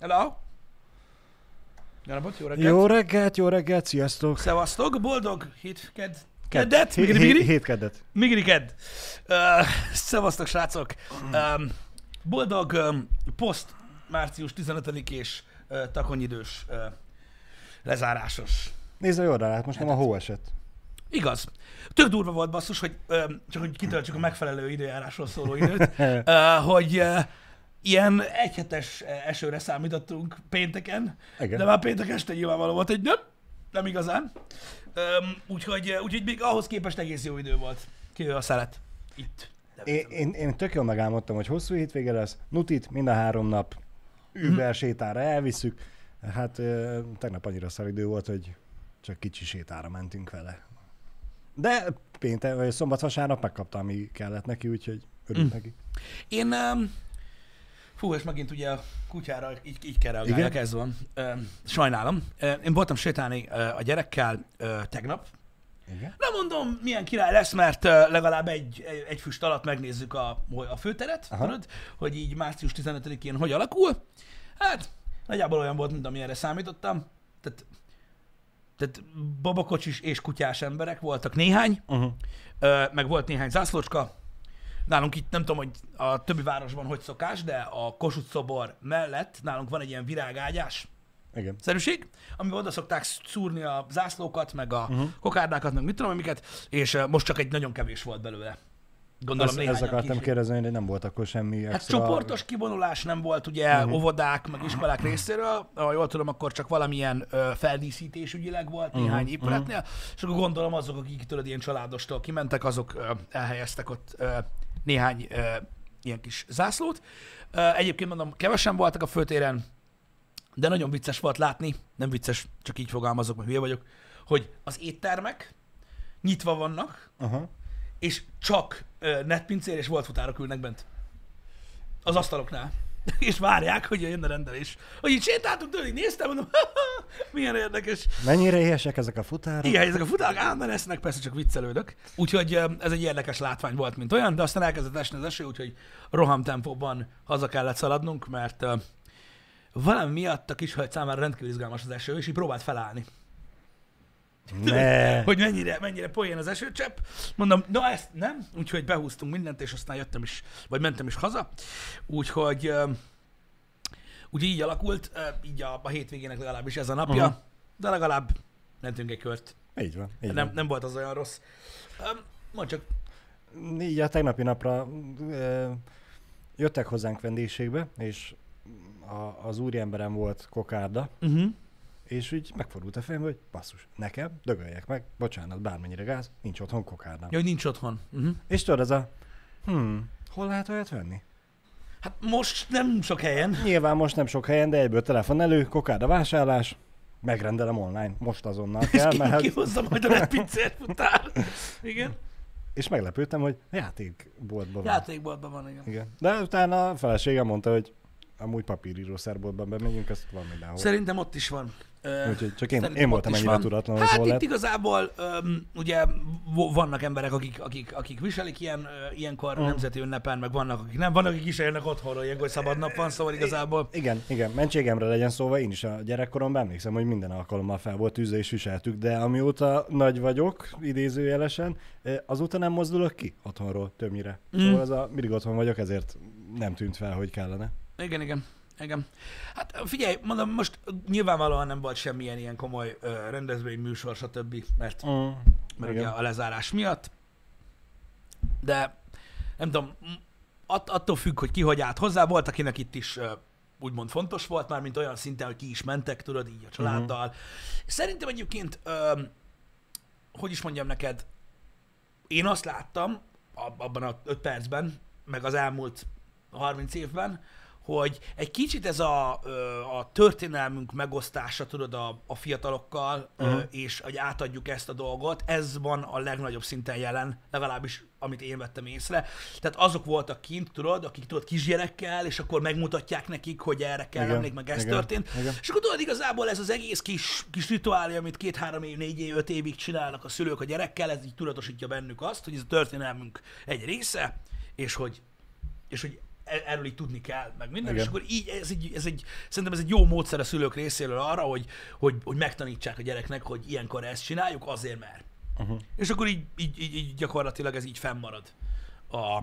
Hello! Jó napot, jó reggelt! Jó reggelt, jó reggelt, sziasztok! Szevasztok, boldog Kedd. keddet, migri, migri, Hét keddet. migri kedd. Uh, szevasztok, srácok! Um, boldog um, poszt március 15 és uh, takonyidős uh, lezárásos. Nézd a oldalát, most nem a hó esett. Igaz. Tök durva volt basszus, hogy öm, csak hogy kitöltsük a megfelelő időjárásról szóló időt, ö, hogy ö, ilyen egyhetes esőre számítottunk pénteken, Igen. de már péntek este nyilvánvaló volt, hogy nem, nem igazán. Öm, úgyhogy, úgyhogy még ahhoz képest egész jó idő volt. Kivéve a szelet. Itt. Én, én, én tök jól megálmodtam, hogy hosszú hétvége lesz, nutit mind a három nap, Uber sétára elviszük. Hát ö, tegnap annyira szar idő volt, hogy csak kicsi sétára mentünk vele. De péntek, vagy szombat vasárnap megkapta, ami kellett neki, úgyhogy örült neki. Én, um, fú, és megint ugye a kutyára így, így kell reagáljak, Igen? ez van. Sajnálom. Én voltam sétálni a gyerekkel tegnap, Igen? Nem mondom, milyen király lesz, mert legalább egy, egy, füst alatt megnézzük a, a főteret, Aha. tudod, hogy így március 15-én hogy alakul. Hát, nagyjából olyan volt, mint amilyenre számítottam. Tehát, tehát babakocsis és kutyás emberek voltak néhány, Uh-huh. meg volt néhány zászlócska. Nálunk itt nem tudom, hogy a többi városban hogy szokás, de a Kossuth szobor mellett nálunk van egy ilyen virágágyás, Igen. szerűség, amiben oda szokták szúrni a zászlókat, meg a uh-huh. kokárdákat, meg mit tudom én miket, és most csak egy nagyon kevés volt belőle. Gondolom Ezt, ezt akartam később. kérdezni, hogy nem volt akkor semmi Hát extra... csoportos kivonulás nem volt ugye uh-huh. óvodák, meg iskolák részéről, ha jól tudom, akkor csak valamilyen ö, feldíszítés ügyileg volt néhány épületnél, és akkor gondolom azok, akik tudod ilyen családostól kimentek, azok ö, elhelyeztek ott ö, néhány ö, ilyen kis zászlót. Ö, egyébként mondom, kevesen voltak a főtéren, de nagyon vicces volt látni, nem vicces, csak így fogalmazok, mert hülye vagyok, hogy az éttermek nyitva vannak, Aha. és csak ö, netpincér és volt futárok ülnek bent. Az asztaloknál. És várják, hogy jön a rendelés. Hogy így sétáltunk így néztem, mondom, milyen érdekes. Mennyire éhesek ezek a futárok? Igen, ezek a futárok állandóan esznek, persze csak viccelődök. Úgyhogy ez egy érdekes látvány volt, mint olyan, de aztán elkezdett esni az eső, úgyhogy roham tempóban haza kellett szaladnunk, mert valami miatt a kishölgy számára rendkívül izgalmas az eső, és így próbált felállni. Ne. hogy mennyire, mennyire poén az esőcsepp. Mondom, na ezt nem, úgyhogy behúztunk mindent, és aztán jöttem is, vagy mentem is haza. Úgyhogy úgy így alakult, így a, a hétvégének legalábbis ez a napja, Aha. de legalább mentünk egy kört. Így van. Így Nem, van. nem volt az olyan rossz. Mondd csak, Így a tegnapi napra jöttek hozzánk vendégségbe, és a, az úriemberem volt kokárda, uh-huh. És úgy megfordult a fejem, hogy basszus, nekem, dögöljek meg, bocsánat, bármennyire gáz, nincs otthon kokárdám. ja, hogy nincs otthon. Uh-huh. És tudod, ez a, hmm, hol lehet olyat venni? Hát most nem sok helyen. Nyilván most nem sok helyen, de egyből telefon elő, kokárda vásárlás, megrendelem online, most azonnal És kell, ki, mert, kihozza majd a netpincért futár. Igen. és meglepődtem, hogy játékboltban van. Játékboltban van, igen. Igen. De utána a feleségem mondta, hogy amúgy papírírószerboltban bemegyünk, ezt van mindenhol. Szerintem ott is van. Úgyhogy csak én, én voltam ennyire tudatlan, Hát hol itt lett. igazából um, ugye vannak emberek, akik, akik, akik viselik ilyen, ilyenkor Mm. nemzeti ünnepen, meg vannak, akik nem. Vannak, akik is élnek otthonról, ilyenkor szabad nap van, szóval igazából Igen, igen, mentségemre legyen szóval én is a gyerekkoromban emlékszem, hogy minden alkalommal fel volt tűzve és viseltük, de amióta nagy vagyok, idézőjelesen, azóta nem mozdulok ki otthonról többnyire. Mm. Szóval ez a, mindig otthon vagyok, ezért nem tűnt fel, hogy kellene. igen, igen. Igen. Hát figyelj, mondom, most nyilvánvalóan nem volt semmilyen ilyen komoly uh, rendezvény, műsor, stb. Mert, Mm. mert Igen. ugye a lezárás miatt. De nem tudom, att, attól függ, hogy ki hogy állt hozzá. Volt, akinek itt is uh, úgymond fontos volt már, mint olyan szinten, hogy ki is mentek, tudod, így a családdal. Uh-huh. Szerintem egyébként, um, hogy is mondjam neked, én azt láttam ab- abban a 5 percben, meg az elmúlt 30 évben, hogy egy kicsit ez a, a történelmünk megosztása, tudod, a, a fiatalokkal, uh-huh. És hogy átadjuk ezt a dolgot, ez van a legnagyobb szinten jelen, legalábbis amit én vettem észre. Tehát azok voltak kint, tudod, akik tudod kisgyerekkel, és akkor megmutatják nekik, hogy erre kell Igen, emlék, meg ez igen, történt. igen. És akkor tudod, igazából ez az egész kis, kis rituálé, amit két-három év, négy év, öt évig csinálnak a szülők a gyerekkel, ez így tudatosítja bennük azt, hogy ez a történelmünk egy része, és hogy, és hogy erről így tudni kell, meg minden, Igen. és akkor így ez egy, ez egy, szerintem ez egy jó módszer a szülők részéről arra, hogy, hogy, hogy megtanítsák a gyereknek, hogy ilyenkor ezt csináljuk, azért mert. Uh-huh. És akkor így, így, így, így gyakorlatilag ez így fennmarad a,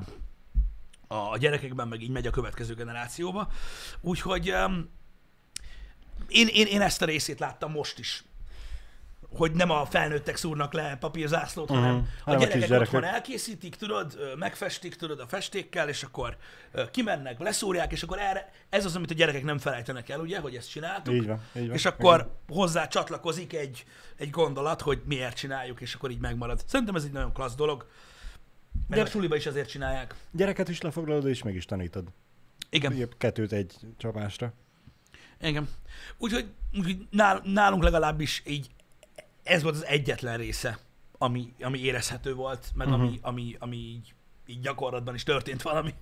a gyerekekben, meg így megy a következő generációba. Úgyhogy um, én, én, én ezt a részét láttam most is. Hogy nem a felnőttek szúrnak le papírzászlót, uh-huh. hanem a a gyerekek kisgyerekek. otthon elkészítik, tudod, megfestik, tudod, a festékkel, és akkor kimennek, leszúrják, és akkor erre, ez az, amit a gyerekek nem felejtenek el, ugye, hogy ezt csináltuk. Így van, így van. És akkor hozzá csatlakozik egy, egy gondolat, hogy miért csináljuk, és akkor így megmarad. Szerintem ez egy nagyon klassz dolog. Meg De- a suliba is azért csinálják. Gyereket is lefoglalod, és meg is tanítod. Igen. Ugye kettőt egy csapásra. Igen. Úgyhogy, úgyhogy nál, nálunk legalábbis így ez volt az egyetlen része, ami, ami érezhető volt, meg uh-huh. ami, ami, ami így, így gyakorlatban is történt valami,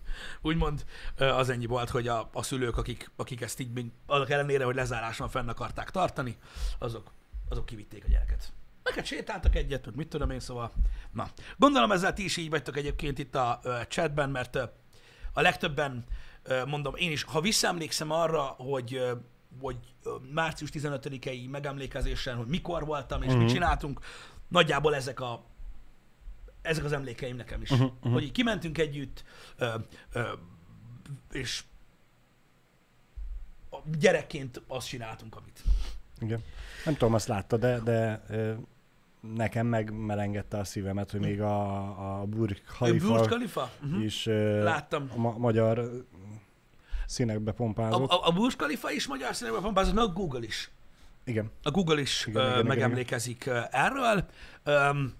úgymond, az ennyi volt, hogy a, a szülők, akik, akik ezt így még annak ellenére, hogy lezáráson fenn akarták tartani, azok, azok kivitték a gyereket. Neked sétáltak egyet, meg mit tudom én, szóval. Na, gondolom ezzel ti is így vagytok egyébként itt a ö, chatben, mert a legtöbben, mondom én is, ha visszaemlékszem arra, hogy, hogy március 15-i megemlékezésen, hogy mikor voltam és uh-huh. mit csináltunk, nagyjából ezek a ezek az emlékeim nekem is. Mhm, Uh-huh, uh-huh. Hogy így kimentünk együtt, ö, ö, és gyerekként azt csináltunk, amit. Igen. Nem tudom, azt látta, de, de ö, nekem megmelengedte a szívemet, hogy még a, a Burj Burj Khalifa Khalifa? Uh-huh. is ö, Láttam. a ma- magyar színekbe A, pompázott. a, a Burj Khalifa is magyar színekben van, meg a Google is. Igen. A Google is Igen, igen, igen, megemlékezik igen, erről. Öm,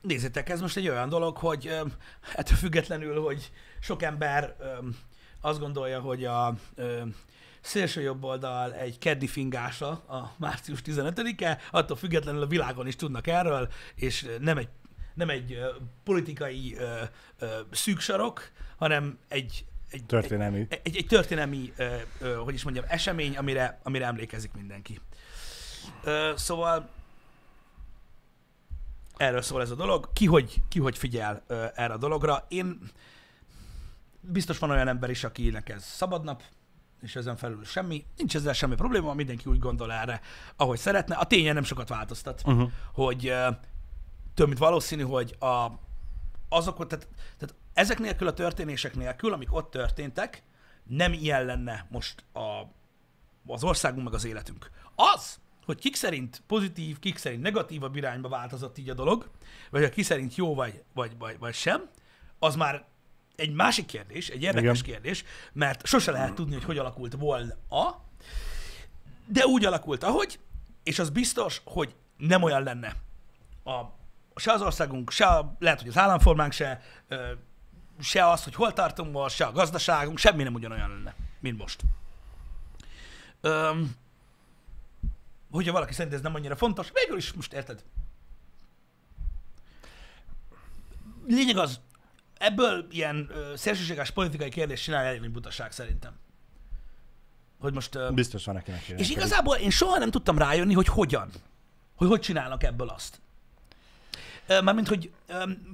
nézzétek, ez most egy olyan dolog, hogy öm, ettől függetlenül, hogy sok ember öm, azt gondolja, hogy a öm, szélső jobb oldal egy keddi fingása a március 15-e, attól függetlenül a világon is tudnak erről, és nem egy, nem egy ö, politikai ö, ö, szűksarok, hanem egy, egy, Történelmi. egy, egy, egy történelmi, ö, ö, hogy is mondjam, esemény, amire, amire emlékezik mindenki. Ö, szóval erről szól ez a dolog. Ki hogy, ki hogy figyel ö, erre a dologra. Én biztos van olyan ember is, akinek ez szabadnap, és ezen felül semmi. Nincs ezzel semmi probléma, mindenki úgy gondol erre, ahogy szeretne. A tényen nem sokat változtat, Uh-huh. hogy ö, több mint valószínű, hogy a, azok, tehát, tehát ezek nélkül a történések nélkül, amik ott történtek, nem ilyen lenne most a, az országunk meg az életünk. Az, hogy kik szerint pozitív, kik szerint negatívabb irányba változott így a dolog, vagy hogy ki szerint jó vagy, vagy, vagy, vagy sem, az már egy másik kérdés, egy érdekes Igen. kérdés, mert sose lehet tudni, hogy hogy alakult volna, de úgy alakult, ahogy, és az biztos, hogy nem olyan lenne a, se az országunk, se a, lehet, hogy az államformánk, se, se az, hogy hol tartunk most, se a gazdaságunk, semmi nem ugyanolyan lenne, mint most. Öm, hogyha valaki szerint ez nem annyira fontos, végül is most érted. Lényeg az, ebből ilyen ö, szélsőséges politikai kérdés csinál elég nagy butaság szerintem. Hogy most... Ö, Biztos van, akinek és igazából én soha nem tudtam rájönni, hogy hogyan. Hogy hogy csinálnak ebből azt. Mármint, hogy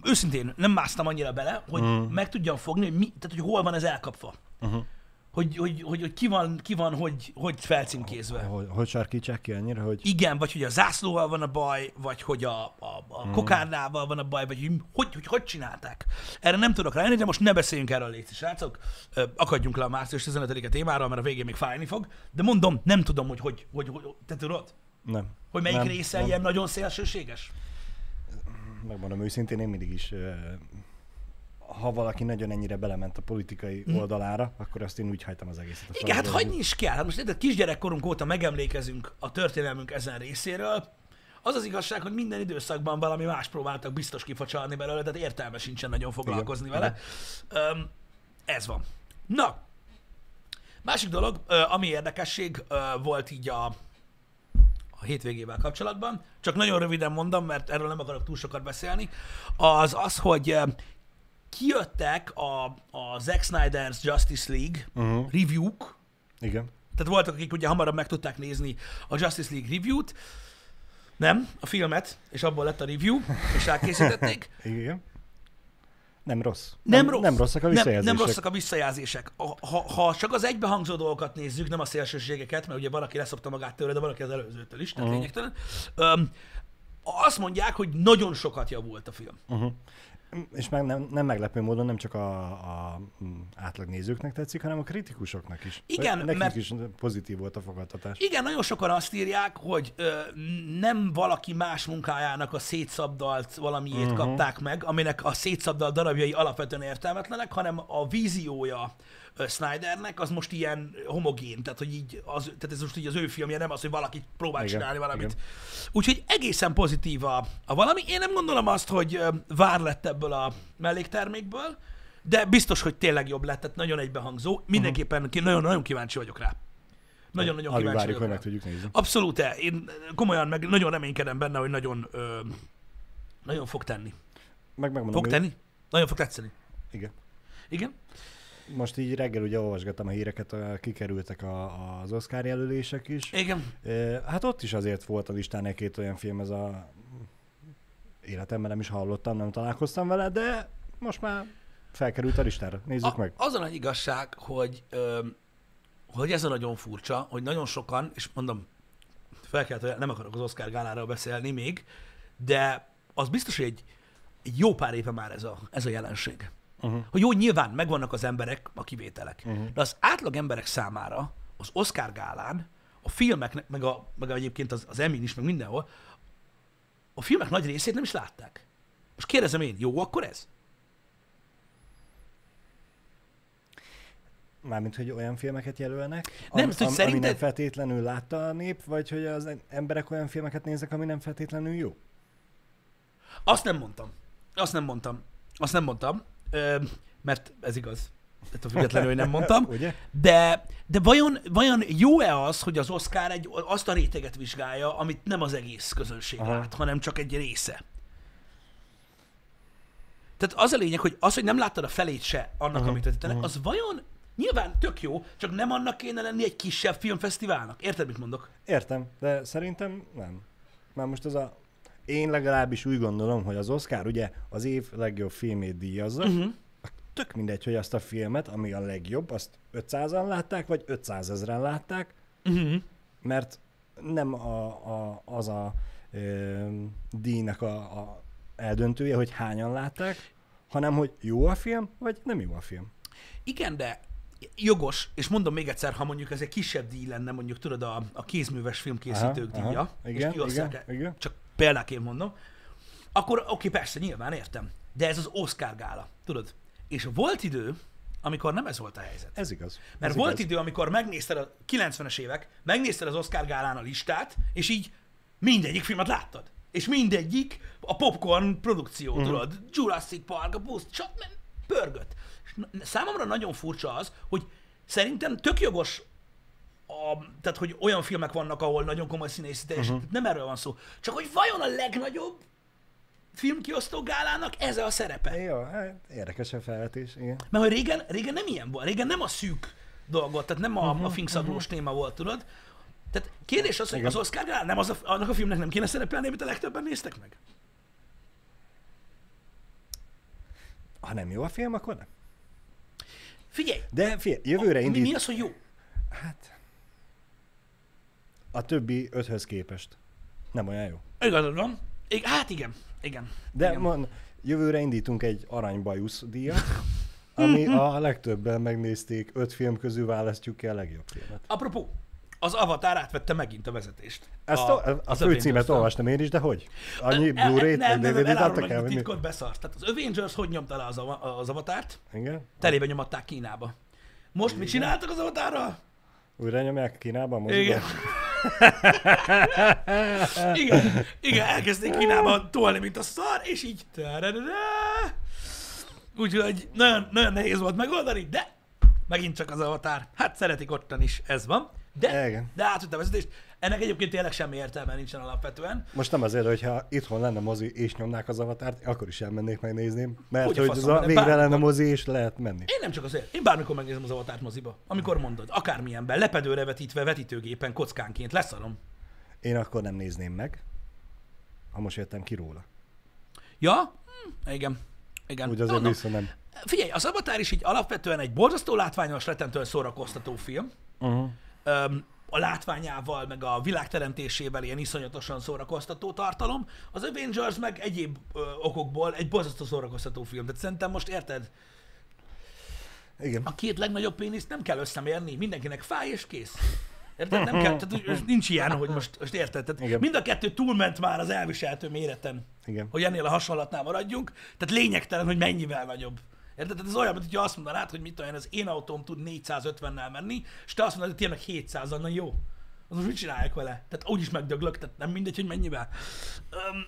őszintén nem másztam annyira bele, hogy Mm. meg tudjam fogni, hogy, mi, tehát, hogy hol van ez elkapva. Uh-huh. Hogy, hogy, hogy, hogy ki van, ki van hogy, hogy felcímkézve. Hogy, hogy sarkítsák ki annyira, hogy Igen, vagy hogy a zászlóval van a baj, vagy hogy a, a, a kokárdával van a baj, vagy hogy hogy, hogy hogy csinálták. Erre nem tudok rájönni, de most ne beszéljünk erről, légy srácok. Akadjunk le a március 15-e témáról, mert a végén még fájni fog. De mondom, nem tudom, hogy hogy, hogy, hogy te tudod? nem. Hogy melyik nem, része nem. ilyen nagyon szélsőséges? Megmondom őszintén, én mindig is, ha valaki nagyon ennyire belement a politikai oldalára, akkor azt én úgy hagytam az egészet. a Igen, hát hagyni is kell. Hát most érted, kisgyerekkorunk óta megemlékezünk a történelmünk ezen részéről. Az az igazság, hogy minden időszakban valami más próbáltak biztos kifacsalni belőle, tehát értelme sincsen nagyon foglalkozni Igen, vele. Öm, ez van. Na, másik dolog, ami érdekesség volt így a, a hétvégével kapcsolatban, csak nagyon röviden mondom, mert erről nem akarok túl sokat beszélni, az az, hogy ö, kijöttek a, a Zack Snyder's Justice League Uh-huh. review-k, Igen. tehát voltak, akik ugye hamarabb meg tudták nézni a Justice League review-t, nem, a filmet, és abból lett a review, és elkészítették. Igen. Nem rossz. Nem, rossz. Nem rosszak a nem, visszajelzések. nem rosszak a visszajelzések. Ha, ha, ha csak az egybehangzó dolgokat nézzük, nem a szélsőségeket, mert ugye valaki leszopta magát tőle, de valaki az előzőtől is, tehát uh-huh. lényegtelen. Öm, azt mondják, hogy nagyon sokat javult a film. Uh-huh. És meg nem, nem meglepő módon nem csak a, a mm, átlag nézőknek tetszik, hanem a kritikusoknak is. Igen, Nekik mert- is pozitív volt a fogadtatás. Igen, nagyon sokan azt írják, hogy ö, nem valaki más munkájának a szétszabdalt valamiét uh-huh. kapták meg, aminek a szétszabdalt darabjai alapvetően értelmetlenek, hanem a víziója Snydernek az most ilyen homogén, tehát hogy így az, tehát ez most így az ő filmje, nem az, hogy valaki próbál Igen, csinálni valamit. igen. Úgyhogy egészen pozitív a, a valami. Én nem gondolom azt, hogy vár lett ebből a melléktermékből, de biztos, hogy tényleg jobb lett, tehát nagyon egybehangzó. Mindenképpen ki- nagyon-nagyon kíváncsi vagyok rá. Nagyon-nagyon kíváncsi várjuk, vagyok rá. meg tudjuk nézni. Abszolút, -e. én komolyan meg nagyon reménykedem benne, hogy nagyon, ö, nagyon fog tenni. Meg megmondom, Fog tenni? Nagyon fog tetszeni. Igen. Igen? Most így reggel ugye olvasgattam a híreket, kikerültek a, az Oscar jelölések is. Igen. Hát ott is azért volt a listán egy-két olyan film, ez a életemben nem is hallottam, nem találkoztam vele, de most már felkerült a listára. Nézzük A, meg. az a nagy igazság, hogy, ö, hogy ez a nagyon furcsa, hogy nagyon sokan, és mondom, fel kell, nem akarok az Oscar gáláról beszélni még, de az biztos, hogy egy, egy jó pár éve már ez a, ez a jelenség. Uh-huh. Hogy jó, nyilván megvannak az emberek, a kivételek. Uh-huh. De az átlag emberek számára az Oscar gálán, a filmek, meg, a, meg egyébként az, az Emmy is, meg mindenhol, a filmek nagy részét nem is látták. Most kérdezem én, jó akkor ez? Mármint, hogy olyan filmeket jelölnek, Nem, am, hogy am, ami szerinted- nem feltétlenül látta a nép, vagy hogy az emberek olyan filmeket néznek, ami nem feltétlenül jó? Azt nem mondtam. Azt nem mondtam. Azt nem mondtam, mert ez igaz. Ettől függetlenül, hogy nem mondtam. Ugye? De, de vajon, vajon jó-e az, hogy az Oscar egy, azt a réteget vizsgálja, amit nem az egész közönség Aha. lát, hanem csak egy része? Tehát az a lényeg, hogy az, hogy nem láttad a felét se annak, Aha, amit vetítenek, az vajon nyilván tök jó, csak nem annak kéne lenni egy kisebb filmfesztiválnak. Érted, mit mondok? Értem, de szerintem nem. Már most az a... Én legalábbis úgy gondolom, hogy az Oscar ugye az év legjobb filmét díjazza. Uh-huh. Tök mindegy, hogy azt a filmet, ami a legjobb, azt 500-an látták, vagy 500 ezeren látták, Uh-huh. mert nem a, a, az a ö, díjnak a, a eldöntője, hogy hányan látták, hanem hogy jó a film, vagy nem jó a film. Igen, de jogos, és mondom még egyszer, ha mondjuk ez egy kisebb díj lenne, mondjuk tudod, a, a kézműves filmkészítők Aha, aha. díja, Igen, és igen, igen. csak példáként mondom, akkor oké, persze, nyilván értem, de ez az Oscar gála, tudod? És volt idő, amikor nem ez volt a helyzet. Ez igaz. Mert ez volt igaz. idő, amikor megnézted a 90-es évek, megnézted az Oscar gálán a listát, és így mindegyik filmet láttad. És mindegyik a popcorn produkció, uh-huh. tudod, Jurassic Park, a Boost, stb. pörgött. És számomra nagyon furcsa az, hogy szerintem tök jogos a, tehát, hogy olyan filmek vannak, ahol nagyon komoly színészi teljesít, uh-huh. nem erről van szó. Csak hogy vajon a legnagyobb filmkiosztó gálának ez a szerepe? Jó, hát érdekes a felvetés, igen. Mert hogy régen, régen nem ilyen volt, régen nem a szűk dolgot, tehát nem a, Mhm, a finkszadrós téma volt, tudod? Tehát kérdés az, hogy Igen. az Oscar gálán nem az a, annak a filmnek nem kéne szerepelni, amit a legtöbben néztek meg? Ha nem jó a film, akkor nem. Figyelj, De figyelj, jövőre mi, indít... mi az, hogy jó? Hát... A többi öthöz képest. Nem olyan jó. Igazad van. I- hát igen, igen. De igen. mond, jövőre indítunk egy aranybajusz díjat, ami a legtöbben megnézték, öt film közül választjuk ki a legjobb filmet. Apropó, az Avatar átvette megint a vezetést. Ezt a, a, a az főcímet olvastam én is, de hogy? Annyi Blu-ray-t, nem, meg nem, nem, DVD-t adtak el? mi? titkot beszart. Tehát az Avengers hogy nyomta le az, az Avatart? Igen? Telébe nyomatták Kínába. Most mit csináltak az Avatarral? Újra nyomják Kínában? Moziba? Igen. igen, igen, elkezdték Kínában tolni, mint a szar, és így... Úgyhogy nagyon, nagyon nehéz volt megoldani, de megint csak az avatár. Hát szeretik ottan is, ez van. De, Igen. de átvette a vezetést. Ennek egyébként tényleg semmi értelme nincsen alapvetően. Most nem azért, hogyha itthon lenne mozi és nyomnák az avatárt, akkor is elmennék megnézni, mert Hogy a hogy, faszom, az a, végre bármikor. lenne mozi és lehet menni. Én nem csak azért. Én bármikor megnézem az avatárt moziba. Amikor mondod. Akármilyenben. Lepedőre vetítve, vetítőgépen, kockánként. Leszarom. Én akkor nem nézném meg, ha most jöttem ki róla. Ja? Hm, igen. Igen. Úgy azért Mondom, nem. Figyelj, az Avatar is így alapvetően egy borzasztó látványos, rettentően szórakoztató film. Uh-huh. Öm, a látványával, meg a világteremtésével ilyen iszonyatosan szórakoztató tartalom. Az Avengers meg egyéb ö, okokból egy borzasztó szórakoztató film. Tehát szerintem most érted, Igen. a két legnagyobb péniszt nem kell összemérni, mindenkinek fáj és kész. Érted? Nem kell, tehát nincs ilyen, hogy most, most érted. Tehát Igen. mind a kettő túlment már az elviselhető méreten, Igen. hogy ennél a hasonlatnál maradjunk. Tehát lényegtelen, hogy mennyivel nagyobb. Érted? Tehát ez olyan, mint hogyha azt mondanád, hogy mit én, az én autóm tud 450-nel menni, és te azt mondod, hogy tényleg 700 na jó. Az most mit csinálják vele? Tehát úgyis megdöglök, tehát nem mindegy, hogy mennyivel. Öm,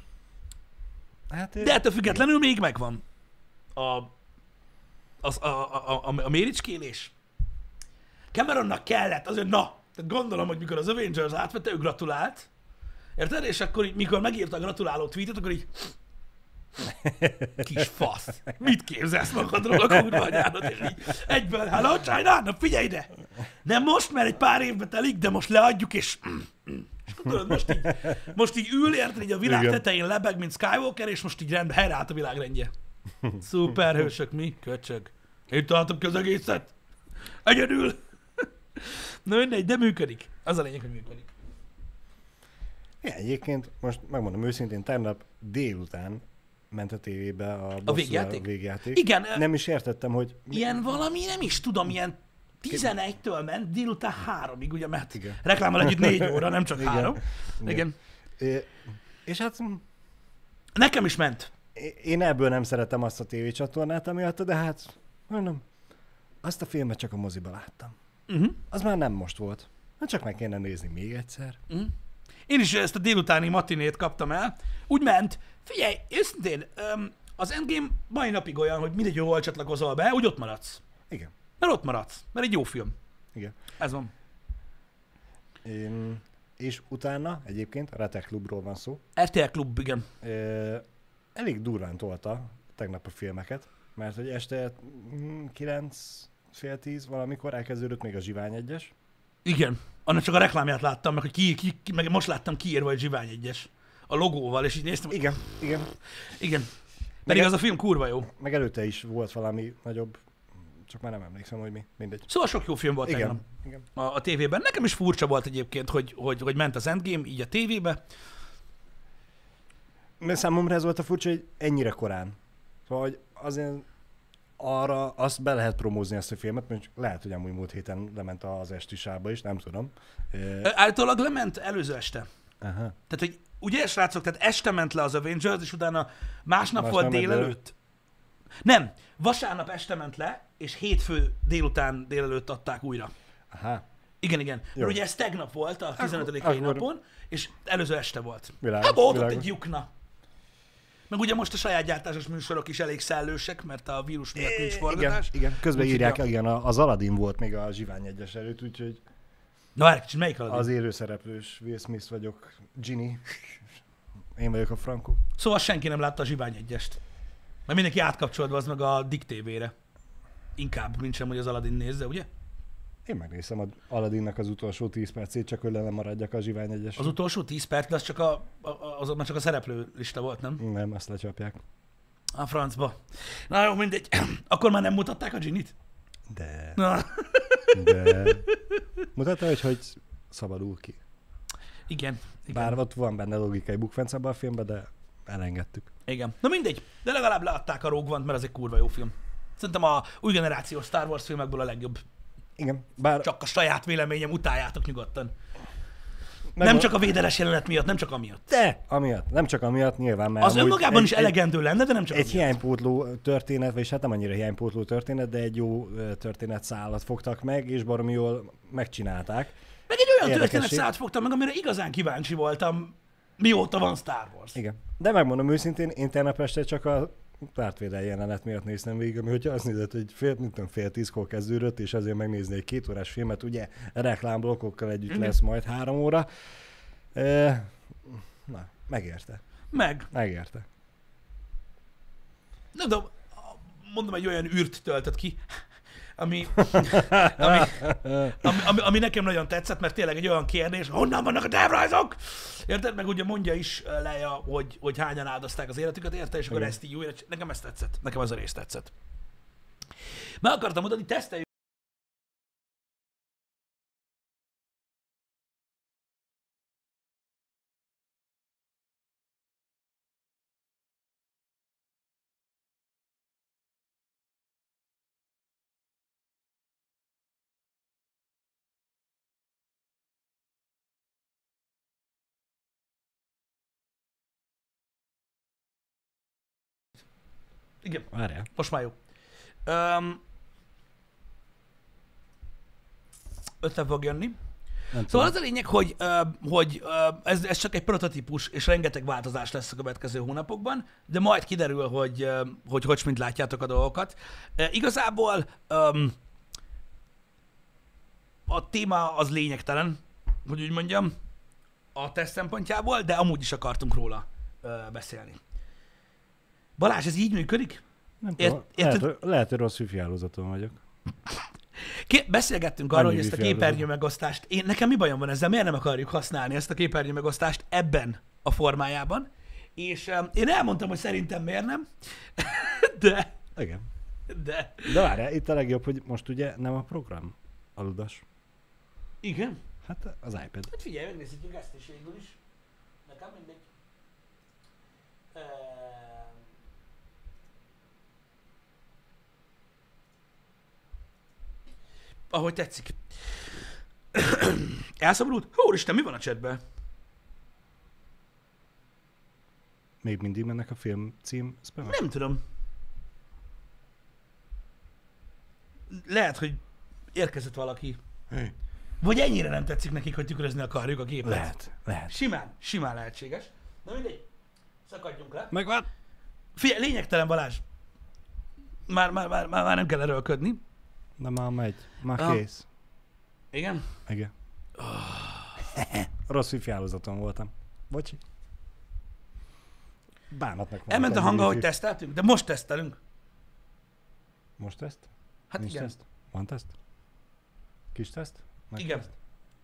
Hát, de ettől függetlenül még megvan a, az, a, a, a, a méricskélés. Cameronnak kellett, azért na, tehát gondolom, hogy mikor az Avengers átvette, ő gratulált, érted? És akkor így, mikor megírta a gratuláló tweetet, akkor így kis fasz, mit képzelsz magadról a kurva anyádat, és így egyből, hello China, na figyelj ide! Nem most, mert egy pár évbe telik, de most leadjuk, és és akkor tudod, most így, most így ül, érted, így a világ Igen. tetején lebeg, mint Skywalker, és most így rend, helyreállt a világrendje. Szuperhősök, mi? Köcsög. Én találtam ki az egészet. Egyedül. Na mindegy, de működik. Az a lényeg, hogy működik. Ja, egyébként most megmondom őszintén, tegnap délután ment a tévébe a, bosszú- végjáték? A végjáték. Igen, Nem is értettem, hogy mi- Ilyen valami, nem is tudom, ilyen 11-től ment, délután háromig, ugye, mert Igen. reklámmal együtt négy óra, nem csak Igen. három. Igen. Igen. Ö, És hát Nekem is ment. én ebből nem szeretem azt a tévécsatornát amiatt, de hát mondom, azt a filmet csak a moziba láttam. Uh-huh. Az már nem most volt. Hát csak meg kéne nézni még egyszer. Én is ezt a délutáni matinét kaptam el. Úgy ment. Figyelj, őszintén, az Endgame mai napig olyan, hogy mindegy, hol csatlakozol be, úgy ott maradsz. Igen. Mert ott maradsz. Mert egy jó film. Igen. Ez van. Én, és utána egyébként a Retek Klubról van szó. RTL Klub, igen. Ö, elég durván tolta tegnap a filmeket, mert hogy este mm, 9 fél 10 valamikor elkezdődött még a Zsivány egyes. Igen. Annak csak a reklámját láttam, meg, hogy ki, ki, ki meg most láttam kiírva, hogy Zsivány egyes. A logóval, és így néztem, hogy Igen, igen. igen. Pedig Meg- az a film kurva jó. Meg előtte is volt valami nagyobb, csak már nem emlékszem, hogy mi. Mindegy. Szóval sok jó film volt Igen, tegnap igen. a, a tévében. Nekem is furcsa volt egyébként, hogy, hogy, hogy ment az Endgame így a tévébe. Mert számomra ez volt a furcsa, hogy ennyire korán. Szóval, hogy azért arra azt be lehet promózni ezt a filmet, mert lehet, hogy amúgy múlt héten lement az estisába is, nem tudom. Állítólag lement előző este. Aha. Tehát, hogy ugye, srácok, tehát este ment le az Avengers, és utána másnap Másnap volt délelőtt. Nem, vasárnap este ment le, és hétfő délután délelőtt adták újra. Aha. Igen, igen. Jó. Mert ugye ez tegnap volt, a 15. akkor- napon, és előző este volt. Világos, Hát volt ott világos. egy lyukna. Meg ugye most a saját gyártásos műsorok is elég szellősek, mert a vírus miatt nincs Igen, forgatás. igen, közben Úgyhogy írják, ja. igen, a- az Aladdin volt még a Zsivány egyes előtt, úgyhogy Na, kicsit, melyik alatt? az élőszereplős Will Smith vagyok, Ginny. Én vagyok a Franco. Szóval senki nem látta a Zsivány egyest. Mert mindenki átkapcsolódva az meg a Dick TV-re. Inkább, mint sem, hogy az Aladdin nézze, ugye? Én megnézem az Aladdinnak az utolsó 10 percét, csak hogy le nem maradjak a Zsivány egyes. Az utolsó 10 perc, az csak a, a, az már csak a szereplő lista volt, nem? Nem, azt lecsapják. A francba. Na jó, mindegy. Akkor már nem mutatták a Ginnyt? De, Na. de... Mutatta, hogy hogy szabadul ki. Igen. Igen. Bár ott van benne logikai bukfenc abban a filmben, de elengedtük. Igen. Na mindegy, de legalább leadták a Rogue One-t, mert az egy kurva jó film. Szerintem a új generációs Star Wars filmekből a legjobb. Igen, bár Csak a saját véleményem, utáljátok nyugodtan. meg Nem csak a védeles jelenet miatt, nem csak amiatt. De, amiatt. Nem csak amiatt, nyilván, mert Az önmagában egy- is elegendő lenne, de nem csak Egy amiatt. hiánypótló történet, vagy hát nem annyira hiánypótló történet, de egy jó történet szállat fogtak meg, és baromi jól megcsinálták. Meg egy olyan történet szállt fogtam meg, amire igazán kíváncsi voltam, mióta van Star Wars. Igen. De megmondom őszintén, én tegnap este csak a Vader jelenet miatt néztem végig, ami hogyha azt nézett, hogy fél, mint tudom, fél tízkor kezdődött, és azért megnézni egy két órás filmet, ugye reklámblokkokkal együtt Igen. lesz majd három óra. E, na, megérte. Meg. Megérte. Nem tudom, mondom, egy olyan űrt töltött ki. Ami, ami, ami, ami, ami, nekem nagyon tetszett, mert tényleg egy olyan kérdés, honnan vannak a tervrajzok? Érted? Meg ugye mondja is Leia, hogy, hogy hányan áldozták az életüket, érted? És akkor Igen. ezt így újra, nekem ez tetszett. Nekem ez a rész tetszett. Meg akartam mondani, teszteljük Igen, Várjál. most már jó. Um, össze fog jönni. Nem Szóval tudom. az a lényeg, hogy, hogy ez, ez csak egy prototípus, és rengeteg változás lesz a következő hónapokban, de majd kiderül, hogy hogy, hogy mint látjátok a dolgokat. Igazából a téma az lényegtelen, hogy úgy mondjam, a teszt szempontjából, de amúgy is akartunk róla beszélni. Balázs, ez így működik? Nem Ért- tudom. érted? Lehet, lehet, hogy rossz wifi hálózaton vagyok. Ké- beszélgettünk arról, Annyi hogy ezt a képernyő megosztást, én, nekem mi bajom van ezzel, miért nem akarjuk használni ezt a képernyő megosztást ebben a formájában, és um, én elmondtam, hogy szerintem miért nem, de, Igen. de, De várjál, itt a legjobb, hogy most ugye nem a program aludas. igen. Hát az iPad. Hát figyelj, megnézhetjük ezt is végül is. Nekem mindegy. Ehm, Ahogy tetszik. Elszabadult? Úristen, mi van a chatben? Még mindig mennek a film cím spamek? Nem tudom. Lehet, hogy érkezett valaki. Hey. Vagy ennyire nem tetszik nekik, hogy tükrözni akarjuk a képet. Lehet, lehet. Simán, simán lehetséges. Na mindegy. Szakadjunk le. Megvan? Figyelj, lényegtelen Balázs. Már, már, már, már, már nem kell erőlködni. De már megy. Már Ah. kész. Igen? Igen. Rossz wifi hálózaton voltam. Bocsi. Bánatnak van. Elment a ennyi hang, ahogy wifi. teszteltünk, de most tesztelünk. Most teszt? Hát Nincs igen. teszt? Van teszt? Kis teszt? Nagy Igen. teszt?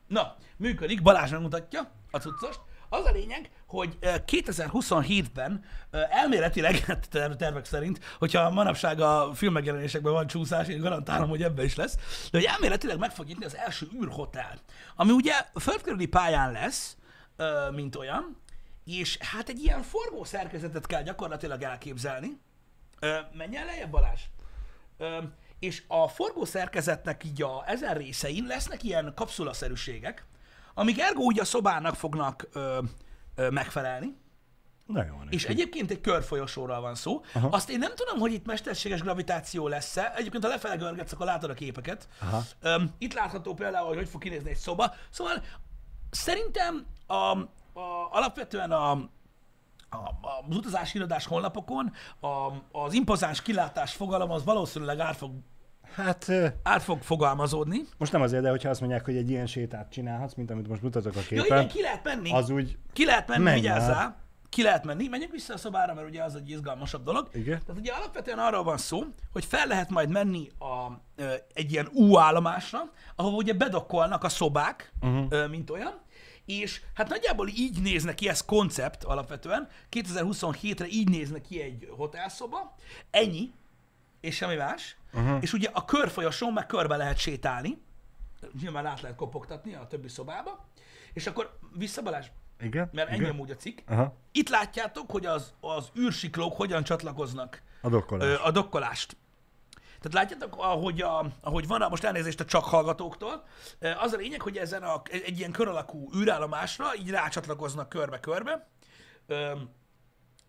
Na, működik, Balázs megmutatja a cuccost. Az a lényeg, hogy ö, 2027-ben ö, elméletileg, hát ter- tervek szerint, hogyha manapság a filmmegjelenésekben van csúszás, én garantálom, hogy ebben is lesz, de hogy elméletileg meg fog nyitni az első űrhotel, ami ugye földkörüli pályán lesz, mint olyan, és hát egy ilyen forgó szerkezetet kell gyakorlatilag elképzelni. Menj el lejjebb, Balázs! És a forgó szerkezetnek így a ezen részein lesznek ilyen kapszulaszerűségek, amik ergo úgy a szobának fognak ö, ö, megfelelni, Nagyon és egyébként egy körfolyosóról van szó. Aha. Azt én nem tudom, hogy itt mesterséges gravitáció lesz-e. Egyébként, ha lefele görgetsz, akkor látod a képeket. Aha. Öm, itt látható például, hogy hogy fog kinézni egy szoba. Szóval szerintem a, a, alapvetően a, a, az utazási irodás honlapokon a, az impozáns kilátás fogalom az valószínűleg át fog, Hát át fog fogalmazódni. most nem azért, de hogyha azt mondják, hogy egy ilyen sétát csinálhatsz, mint amit most mutatok a Ja, képen, igen, ki lehet menni. az úgy, Ki lehet menni, Menj vigyázzál. Ki lehet menni. Menjünk vissza a szobára, mert ugye az egy izgalmasabb dolog. igen, Tehát ugye alapvetően arról van szó, hogy fel lehet majd menni a, egy ilyen U állomásra, ahol ugye bedokkolnak a szobák, uh-huh. mint olyan, és hát nagyjából így néz ki ez koncept alapvetően. 2027-re így néz ki egy hotelszoba. Ennyi, és semmi más. Uh-huh. És ugye a körfolyosón meg körbe lehet sétálni. Nyilván át lehet kopogtatni a többi szobába. És akkor vissza Balázs, igen, mert ennyi igen. amúgy a cikk. Aha, Itt látjátok, hogy az, az űrsiklók hogyan csatlakoznak a dokkolás. ö, a dokkolást. Tehát látjátok, ahogy, a, ahogy van, a, most elnézést a csak hallgatóktól, az a lényeg, hogy ezen a, egy ilyen kör alakú űrállomásra így rácsatlakoznak körbe-körbe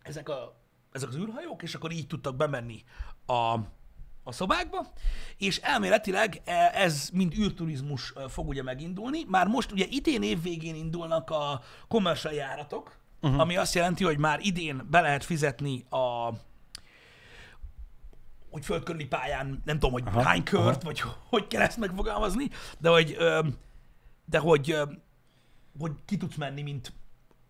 ezek, a, ezek az űrhajók, és akkor így tudtak bemenni a, a szobákba, és elméletileg e- ez mind űrturizmus ö, fog ugye megindulni. Már most ugye idén év végén indulnak a commercial járatok, uh-huh. ami azt jelenti, hogy már idén be lehet fizetni a hogy földkörüli pályán, nem tudom, hogy aha, hány kört, aha. vagy hogy kell ezt megfogalmazni, de hogy, de hogy, hogy ki tudsz menni, mint,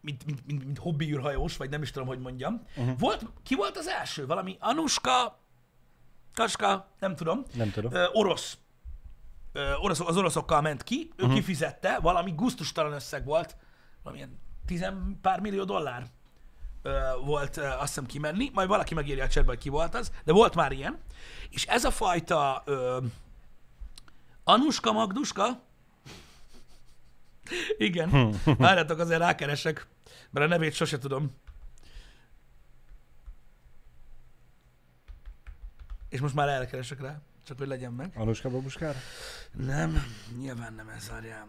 mint, mint, mint, mint hobbi űrhajós, vagy nem is tudom, hogy mondjam. Uh-huh. Volt, ki volt az első? Valami Anuska, Kaska, nem tudom. Nem tudom. Ö, orosz. Ö, orosz. Az oroszokkal ment ki, ő uh-huh. kifizette, valami guztustalan összeg volt, valamilyen tizen pár millió dollár ö, volt ö, azt hiszem kimenni, majd valaki megírja a chatbe, hogy ki volt az, de volt már ilyen. És ez a fajta ö, Anuska Magduska, igen, várjátok, azért rákeresek, mert a nevét sose tudom. És most már elkeresek rá, csak hogy legyen meg. Anuska babuskára? Nem, nyilván nem ez várjál.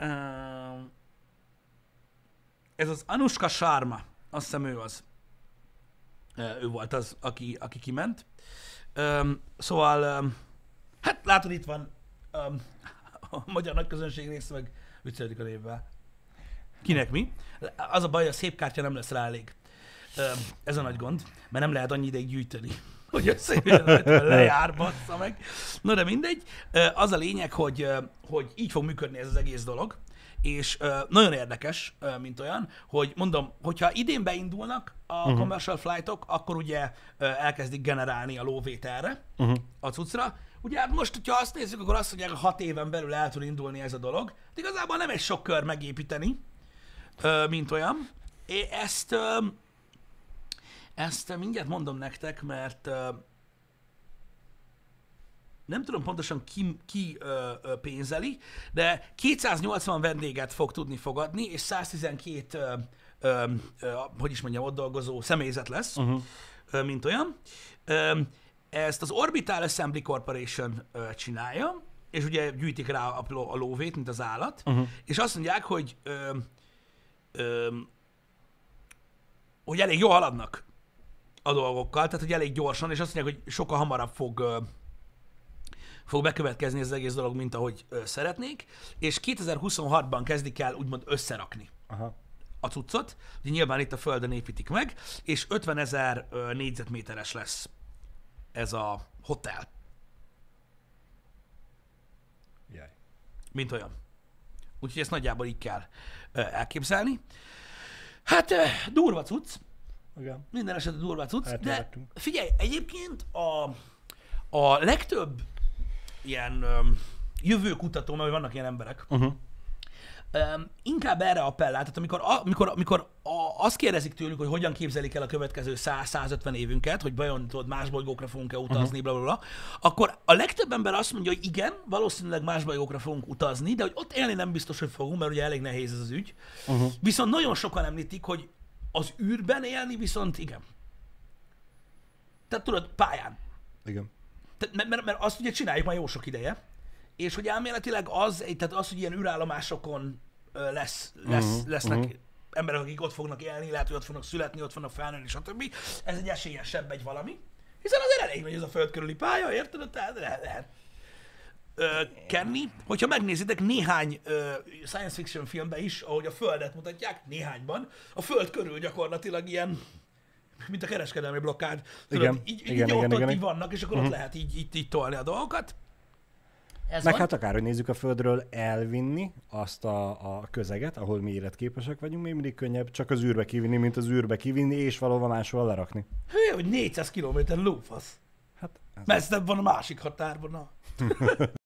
Um, ez az Anuska Sharma, azt hiszem ő az. Ő volt az, aki, aki kiment. Um, szóval, um, hát látod, itt van a magyar nagyközönség része, meg viccelődik a névvel. Kinek mi? Az a baj, a szép kártya nem lesz rá elég. Ez a nagy gond, mert nem lehet annyi ideig gyűjteni, hogy összejön rajta, lejár, bassza meg. No de mindegy. Az a lényeg, hogy, hogy így fog működni ez az egész dolog, és nagyon érdekes, mint olyan, hogy mondom, hogyha idén beindulnak a uh-huh. commercial flightok, akkor ugye elkezdik generálni a lóvét erre, uh-huh. a cuccra. Ugye hát most, hogyha azt nézzük, akkor azt mondják, hat éven belül el tud indulni ez a dolog. Hát igazából nem egy sok kör megépíteni, mint olyan. Ezt, ezt mindjárt mondom nektek, mert ö, nem tudom pontosan ki, ki ö, ö, pénzeli, de 280 vendéget fog tudni fogadni, és 112, ö, ö, ö, hogy is mondjam, ott dolgozó személyzet lesz, uh-huh. ö, mint olyan. Ö, ezt az Orbital Assembly Corporation ö, csinálja, és ugye gyűjtik rá a, a lóvét, mint az állat, uh-huh. és azt mondják, hogy ö, ö, hogy elég jól haladnak a dolgokkal, tehát hogy elég gyorsan, és azt mondják, hogy sokkal hamarabb fog, fog bekövetkezni ez az egész dolog, mint ahogy ö, szeretnék, és 2026-ban kezdik el úgymond összerakni Aha. a cuccot, ugye nyilván itt a Földön építik meg, és 50 ezer négyzetméteres lesz ez a hotel, Jaj. mint olyan. Úgyhogy ezt nagyjából így kell ö, elképzelni. Hát ö, durva cucc, Igen. minden esetre durva cucc, de Eltévedtünk. figyelj, egyébként a, a legtöbb ilyen öm, jövőkutató, mert vannak ilyen emberek, Uh-huh. öm, inkább erre appellál, tehát amikor, a, amikor, amikor a, azt kérdezik tőlük, hogy hogyan képzelik el a következő 100-150 évünket, hogy vajon tudod, más bolygókra fogunk-e utazni, uh-huh. bla, bla, bla, akkor a legtöbb ember azt mondja, hogy igen, valószínűleg más bolygókra fogunk utazni, de hogy ott élni nem biztos, hogy fogunk, mert ugye elég nehéz ez az ügy. Uh-huh. Viszont nagyon sokan említik, hogy az űrben élni viszont igen. Tehát tudod, pályán. Igen. Tehát, mert, mert, mert azt ugye csináljuk már jó sok ideje, és hogy elméletileg az, tehát az, hogy ilyen űrállomásokon lesz, lesz, uh-huh, lesznek uh-huh. emberek, akik ott fognak élni, lehet, hogy ott fognak születni, ott fognak felnőni, stb. Ez egy esélyesebb egy valami. Hiszen azért elég nagy ez a föld körüli pálya, érted? Tehát lehet, kenni. Hogyha megnézitek néhány ö, science fiction filmben is, ahogy a földet mutatják, néhányban, a föld körül gyakorlatilag ilyen mint a kereskedelmi blokkád. Tudod, Igen, így, igen, így igen, ott, igen, ott igen. így vannak, és akkor uh-huh. ott lehet így, így, így tolni a dolgokat. Ez Meg van. hát akárhogy nézzük a Földről, elvinni azt a, a közeget, ahol mi életképesek vagyunk, még mindig könnyebb csak az űrbe kivinni, mint az űrbe kivinni, és valahova máshol lerakni. Hű, hogy 400 km lófasz. Hát ez Messzebb van a másik határban. Na.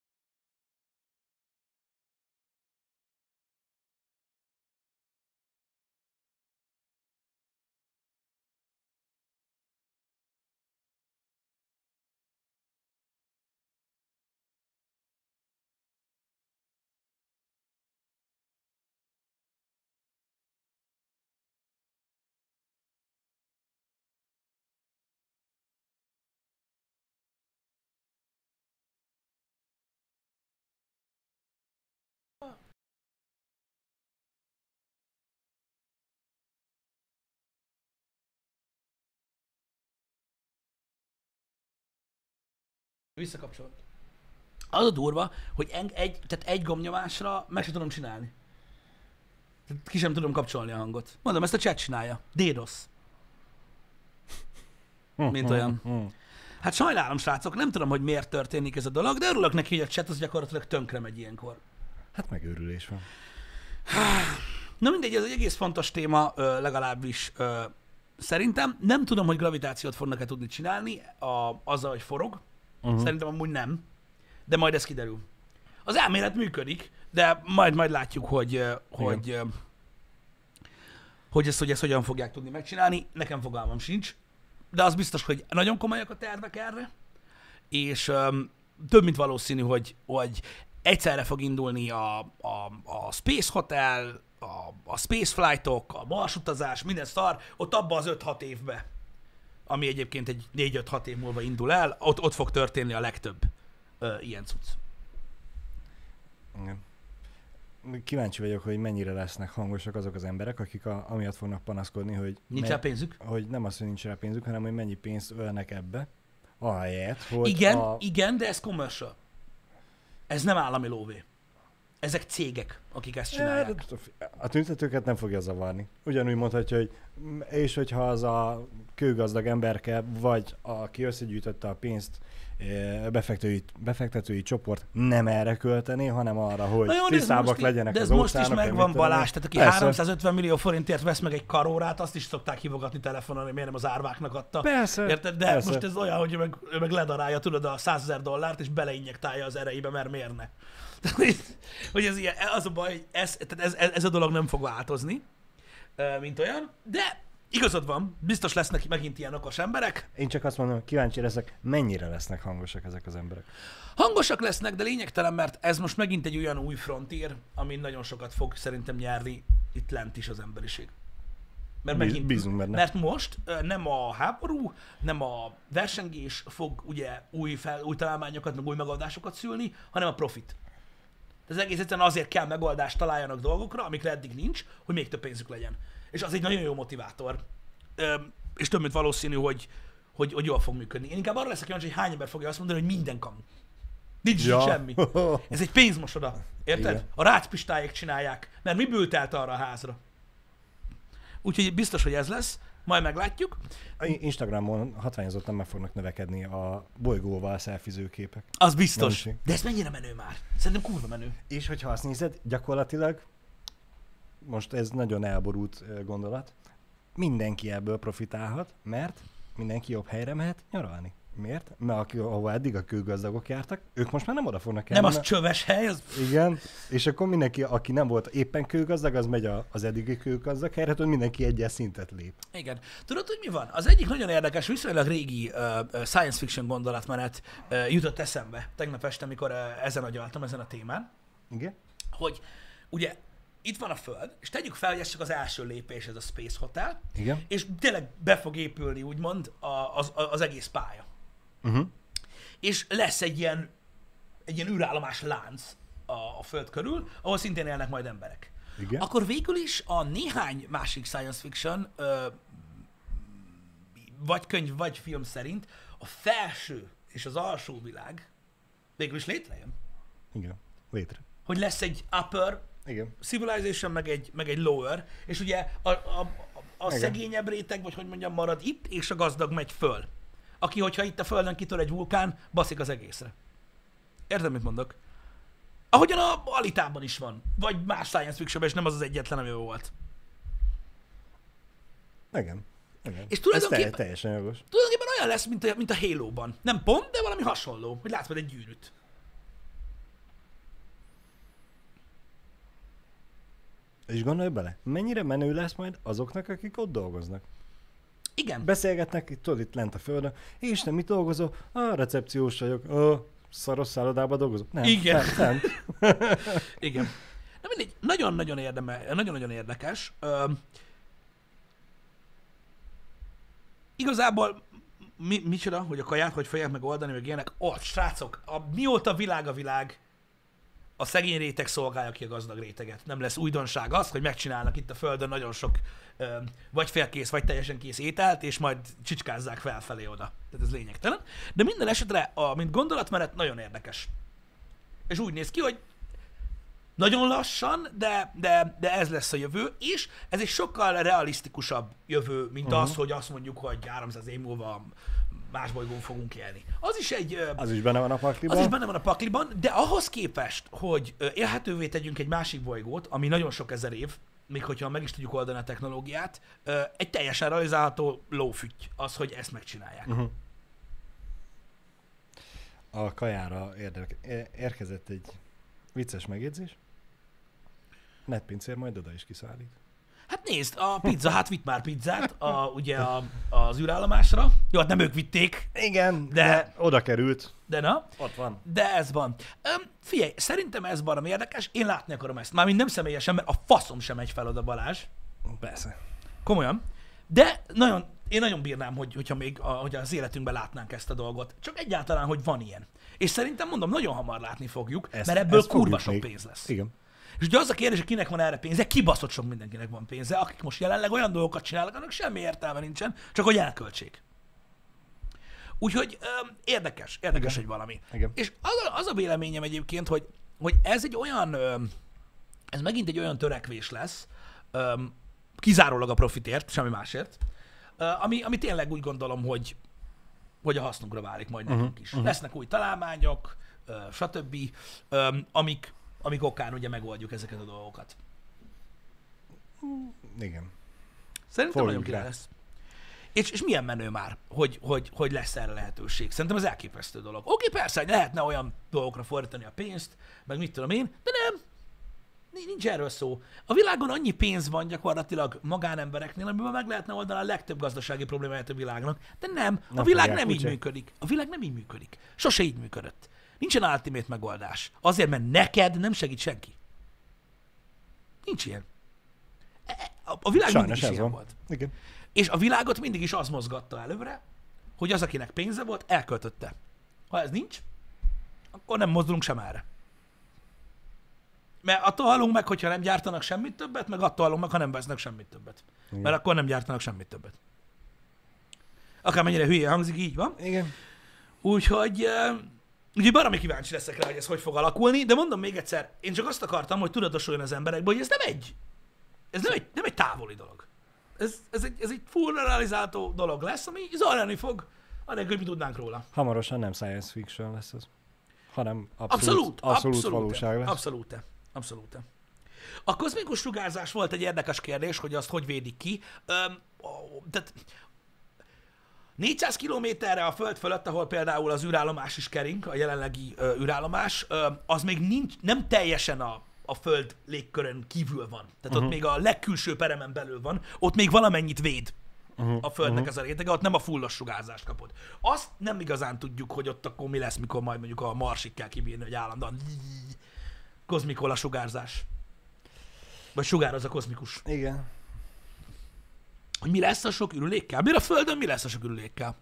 Visszakapcsolt. Az a durva, hogy en, egy, tehát egy gombnyomásra meg sem tudom csinálni. Tehát ki sem tudom kapcsolni a hangot. Mondom, ezt a chat csinálja. DDoS. Mint olyan. Hát sajnálom, srácok, nem tudom, hogy miért történik ez a dolog, de örülök neki, hogy a chat az gyakorlatilag tönkre megy ilyenkor. Hát megőrülés van. Na mindegy, ez egy egész fontos téma, legalábbis szerintem nem tudom, hogy gravitációt fognak-e tudni csinálni a, azzal, hogy forog. Uh-huh. Szerintem amúgy nem. De majd ez kiderül. Az elmélet működik, de majd majd látjuk, hogy, hogy, hogy ezt, hogy ezt hogyan fogják tudni megcsinálni. Nekem fogalmam sincs. De az biztos, hogy nagyon komolyak a tervek erre, és öm, több mint valószínű, hogy, hogy egyszerre fog indulni a, a, a Space Hotel, a, a Space Flightok, a Mars utazás, minden szar, ott abba az 5-6 évbe, ami egyébként egy 4-5-6 év múlva indul el, ott, ott fog történni a legtöbb ö, ilyen cucc. Igen. Kíváncsi vagyok, hogy mennyire lesznek hangosak azok az emberek, akik a, amiatt fognak panaszkodni, hogy, Nincs rá pénzük? hogy nem az, hogy nincs rá pénzük, hanem hogy mennyi pénzt ölnek ebbe, ahelyett, hogy Igen, a... igen, de ez commercial. Ez nem állami lóvé. Ezek cégek, akik ezt csinálják. A tüntetőket nem fogja zavarni. Ugyanúgy mondhatja, hogy és hogyha az a kőgazdag emberke, vagy aki összegyűjtötte a pénzt, eh, befektetői, befektetői csoport nem erre költené, hanem arra, hogy Na jó, tisztábbak legyenek de ez az most is megvan. Balázs, tehát aki Persze. 350 millió forintért vesz meg egy karórát, azt is szokták hívogatni telefonon, hogy miért nem az árváknak adta. Persze, Érted? De persze. most ez olyan, hogy ő meg, ő meg ledarálja, tudod, a 100 ezer dollárt, és beleinjektálja az erejébe, mert miért ne. Hogy ez ilyen, az a baj, hogy ez, tehát ez, ez, ez a dolog nem fog változni, mint olyan, de igazad van, biztos lesznek megint ilyen okos emberek, Én csak azt mondom, kíváncsi leszek, mennyire lesznek hangosak ezek az emberek. Hangosak lesznek, de lényegtelen, mert ez most megint egy olyan új frontier, amin nagyon sokat fog szerintem nyerni itt lent is az emberiség. Mert, megint, bízunk benne. mert most nem a háború, nem a versengés fog ugye új, fel, új találmányokat, meg új megoldásokat szülni, hanem a profit. Az egész egyszerűen azért kell megoldást találjanak dolgokra, amikre eddig nincs, hogy még több pénzük legyen. És az egy nagyon jó motivátor. Ö, és több mint valószínű, hogy, hogy, hogy jól fog működni. Én inkább arra leszek kíváncsi, hogy hány ember fogja azt mondani, hogy minden kamu. Nincs ja. Semmi. Ez egy pénzmosoda. Érted? Igen. A rácpistályek csinálják. Mert mi bőlt arra a házra? Úgyhogy biztos, hogy ez lesz. Majd meglátjuk. Instagramon hatványozottan meg fognak növekedni a bolygóval szelfiző képek. Az biztos. Nem De ez mennyire menő már? Szerintem kurva menő. És hogyha azt nézed, gyakorlatilag, most ez nagyon elborult gondolat, mindenki ebből profitálhat, mert mindenki jobb helyre mehet nyaralni. Miért? Mert aki, ahova eddig a kőgazdagok jártak, ők most már nem oda fognak Nem elmenni. az csöves hely, az... Igen, és akkor mindenki, aki nem volt éppen kőgazdag, az megy az eddigi kőgazdag helyre, hogy mindenki egyes szintet lép. Igen. Tudod, hogy mi van? Az egyik nagyon érdekes, viszonylag régi uh, science fiction gondolatmenet uh, jutott eszembe tegnap este, amikor uh, ezen agyaltam, ezen a témán, Igen? hogy ugye itt van a Föld, és tegyük fel, hogy ez csak az első lépés, ez a Space Hotel, Igen? és tényleg be fog épülni, úgymond, a, az, az egész pálya. Uh-huh. És lesz egy ilyen, egy ilyen űrállomás lánc a, a Föld körül, ahol szintén élnek majd emberek. Igen? Akkor végül is a néhány másik science fiction, ö, vagy könyv, vagy film szerint a felső és az alsó világ végül is létrejön. Igen. Létre. Hogy lesz egy upper Igen. civilization, meg egy, meg egy lower, és ugye a, a, a, a Igen. szegényebb réteg, vagy hogy mondjam, marad itt, és a gazdag megy föl. Aki, hogyha itt a földön kitör egy vulkán, baszik az egészre. Érted, mit mondok? Ahogyan a Alitában is van. Vagy más science fiction és nem az az egyetlen, ami volt. Igen. Igen. És tulajdonképpen- Ez te- teljesen jogos. Tulajdonképpen olyan lesz, mint a, mint a Halo-ban. Nem pont, de valami hasonló. Hogy látsz majd egy gyűrűt. És gondolj bele, mennyire menő lesz majd azoknak, akik ott dolgoznak. Igen. Beszélgetnek itt, tudod, itt lent a földön, és te mit dolgozol? A recepciós vagyok. A szaros szállodában dolgozok. Nem, Igen. Nem, nem. Igen. Na mindegy, nagyon-nagyon, érdeme, nagyon-nagyon érdekes. Ö, igazából mi, micsoda, hogy a kaját hogy fogják megoldani, meg ilyenek. Ott, srácok, a, mióta világ a világ, a szegény réteg szolgálja ki a gazdag réteget. Nem lesz újdonság az, hogy megcsinálnak itt a Földön nagyon sok vagy félkész, vagy teljesen kész ételt, és majd csicskázzák felfelé oda. Tehát ez lényegtelen. De minden esetre, a, mint gondolatmenet, nagyon érdekes. És úgy néz ki, hogy nagyon lassan, de, de, de ez lesz a jövő, és ez egy sokkal realisztikusabb jövő, mint uh-huh. az, hogy azt mondjuk, hogy 300 év múlva más bolygón fogunk élni. Az is egy... Az is benne van a pakliban. az is benne van a pakliban, de ahhoz képest, hogy élhetővé tegyünk egy másik bolygót, ami nagyon sok ezer év, még hogyha meg is tudjuk oldani a technológiát, egy teljesen realizálható lófügy az, hogy ezt megcsinálják. Uh-huh. A kajára érdek, érkezett egy vicces megjegyzés. Netpincér majd oda is kiszállít. Hát nézd, a pizza, hát vitt már pizzát, a, ugye a, az űrállomásra. Jó, hát nem ők vitték, Igen, De- de, oda került. de na. Ott van. De ez van. Öm, figyelj, szerintem ez barom érdekes, én látni akarom ezt. Mármint nem személyesen, mert a faszom sem megy fel oda Balázs. Persze. Komolyan. De nagyon, én nagyon bírnám, hogy, hogyha még a, hogy az életünkben látnánk ezt a dolgot. Csak egyáltalán, hogy van ilyen. És szerintem mondom, nagyon hamar látni fogjuk, Ezt- mert ebből ezt kurva sok még. pénz lesz. Igen. És ugye az a kérdés, hogy kinek van erre pénze, kibaszott sok mindenkinek van pénze, akik most jelenleg olyan dolgokat csinálnak, annak semmi értelme nincsen, csak hogy elköltsék. Úgyhogy öm, érdekes, érdekes Igen. egy valami. Igen. És az a, az a véleményem egyébként, hogy, hogy ez egy olyan, öm, ez megint egy olyan törekvés lesz, öm, kizárólag a profitért, semmi másért, ö, ami, ami tényleg úgy gondolom, hogy, hogy a hasznunkra válik majd Mhm, nekünk is. Uh-huh. Lesznek új találmányok, ö, stb., öm, amik, amik okán ugye megoldjuk ezeket a dolgokat. Igen. Szerintem Forjunk nagyon király rá. lesz. És, és milyen menő már, hogy, hogy, hogy lesz erre lehetőség. Szerintem ez elképesztő dolog. Oké, persze, hogy lehetne olyan dolgokra fordítani a pénzt, meg mit tudom én, de nem. Ni- Nincs erről szó. A világon annyi pénz van gyakorlatilag magánembereknél, amiben meg lehetne oldani a legtöbb gazdasági problémáját a világnak. De nem, a világ nem így működik. A világ nem így működik. Sose így működött. Nincsen ultimate megoldás. Azért, mert neked nem segít senki. Nincs ilyen. E- e- A világ mindig Sajnos is ez ilyen van. volt. Igen. És a világot mindig is az mozgatta előre, hogy az, akinek pénze volt, elköltötte. Ha ez nincs, akkor nem mozdulunk sem erre. Mert attól halunk meg, hogyha nem gyártanak semmit többet, meg attól halunk meg, ha nem vesznek semmit többet. Igen. Mert akkor nem gyártanak semmit többet. Akármennyire hülye hangzik, így van. Igen. Úgyhogy, ugye baromi kíváncsi leszek rá, hogy ez hogy fog alakulni, de mondom még egyszer, én csak azt akartam, hogy tudatosuljon az emberekből, hogy ez nem egy, ez nem egy, nem egy távoli dolog. Ez, ez, egy, ez egy full realizáltó dolog lesz, ami zajlani fog, anélkül, hogy mi tudnánk róla. Hamarosan nem science fiction lesz az, hanem abszolút, Abszolút, abszolút, abszolút, valóság lesz. Abszolút, abszolút. A kozmikus sugárzás volt egy érdekes kérdés, hogy azt hogy védik ki. Öm, ó, tehát 400 kilométerre a föld fölött, ahol például az űrállomás is kering, a jelenlegi ö, űrállomás, ö, az még nincs, nem teljesen a, a föld légkörön kívül van. Tehát uh-huh. ott még a legkülső peremen belül van, ott még valamennyit véd uh-huh. a földnek uh-huh. ez a rétege, ott nem a fullos sugárzást kapod. Azt nem igazán tudjuk, hogy ott akkor mi lesz, mikor majd mondjuk a marsig kell kibírni, hogy állandóan kozmikola sugárzás. Vagy sugároz a kozmikus. Igen. Hogy mi lesz a sok ürülékkel? Miért a Földön mi lesz a sok ürülékkel?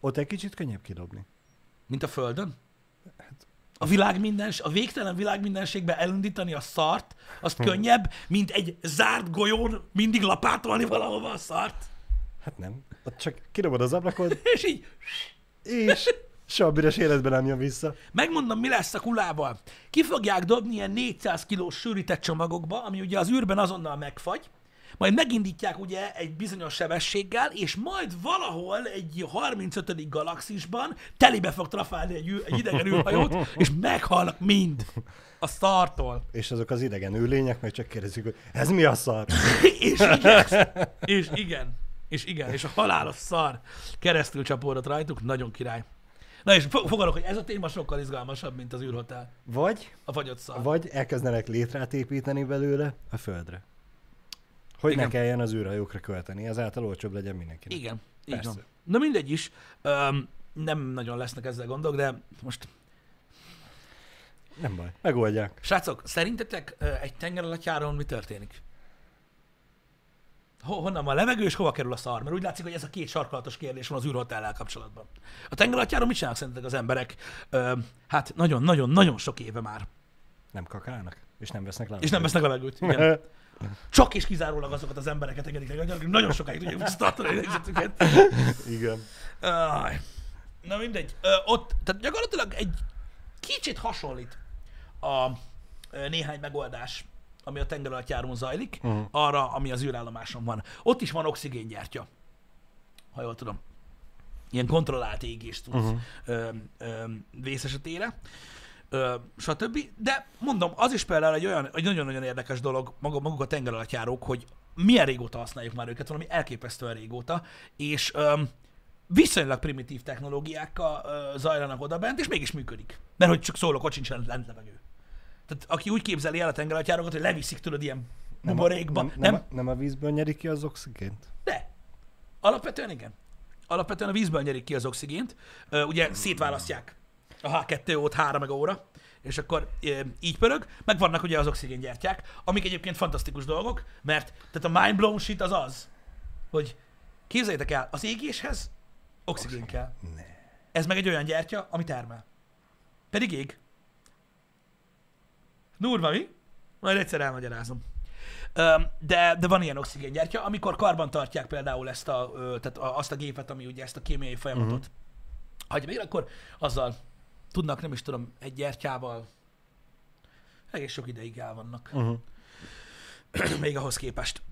Ott egy kicsit könnyebb kidobni. Mint a Földön? A világ mindens, a végtelen világ mindenségbe elindítani a szart, azt Hm. könnyebb, mint egy zárt golyón mindig lapátolni valahova a szart. Hát nem. Ott csak kidobod az ablakod, És így és soha büdös életben nem jön vissza. megmondom, mi lesz a kulával. Ki fogják dobni ilyen 400 kilós sűrített csomagokba, ami ugye az űrben azonnal megfagy, majd megindítják ugye egy bizonyos sebességgel, és majd valahol egy 35. galaxisban telibe fog trafálni egy, ű- egy idegen űrhajót, és meghalnak mind a szartól. És azok az idegen ülények meg csak kérdezik, hogy ez mi a szar? És igen, és igen, és igen, és a halálos szar keresztül csapódott rajtuk, nagyon király. Na és fo- fogadok, hogy ez a téma sokkal izgalmasabb, mint az űrhotel. Vagy, A fagyott vagy elkezdenek létrát építeni belőle a földre. Hogy Igen. ne kelljen az űrhajókra költeni, ezáltal olcsóbb legyen mindenkinek. Igen, így Persze. van. Na mindegy is, öm, nem nagyon lesznek ezzel gondok, de most, Nem baj, megoldják. srácok, szerintetek egy tengeralattjáron mi történik? Ho- honnan van a levegő, és hova kerül a szar? Mert úgy látszik, hogy ez a két sarkalatos kérdés van az űrhotellel kapcsolatban. A tengeralattjáron mit csinálnak szerintetek az emberek? Ö, hát nagyon-nagyon-nagyon sok éve már. Nem kakálnak, és nem vesznek le. És nem vesznek levegőt. Igen. Csak és kizárólag azokat az embereket engedik meg, nagyon sokáig tudják visszatartani a helyzetüket. Igen. Na mindegy. Ö, ott, tehát gyakorlatilag egy kicsit hasonlít a néhány megoldás, ami a tengeralattjáron zajlik, Mhm. arra, ami az űrállomáson van. Ott is van oxigéngyártya, ha jól tudom. Ilyen kontrollált égést tudsz uh-huh. ö, ö, vész esetére. ö, stb. De mondom, az is például egy olyan, egy nagyon-nagyon érdekes dolog, maga, maguk a tengeralattjárók, hogy milyen régóta használjuk már őket, valami elképesztően régóta, és ö, viszonylag primitív technológiákkal ö, zajlanak oda bent, és mégis működik. Mert hogy csak szólok, ott sincsen lent levegő. Tehát aki úgy képzeli el a tengeralattjárókat, hogy leviszik tudod ilyen Nem a, buborékba. nem, nem, nem, nem a vízből nyerik ki az oxigént? De. Alapvetően igen. Alapvetően a vízből nyerik ki az oxigént. Ugye szétválasztják a H2O-t 3 óra, és akkor így pörög, meg vannak ugye az oxigéngyertyák, amik egyébként fantasztikus dolgok, mert tehát a mind blown shit az az, hogy képzeljétek el, az égéshez oxigén kell. Ne. Ez meg egy olyan gyertya, ami termel. Pedig ég. Durva, mi? Majd egyszer elmagyarázom. De, de van ilyen oxigéngyertya, amikor karban tartják például ezt a, tehát azt a gépet, ami ugye ezt a kémiai folyamatot uh-huh. hagyja még, akkor azzal tudnak, nem is tudom, egy gyertyával egész sok ideig el vannak. Uh-huh. még ahhoz képest.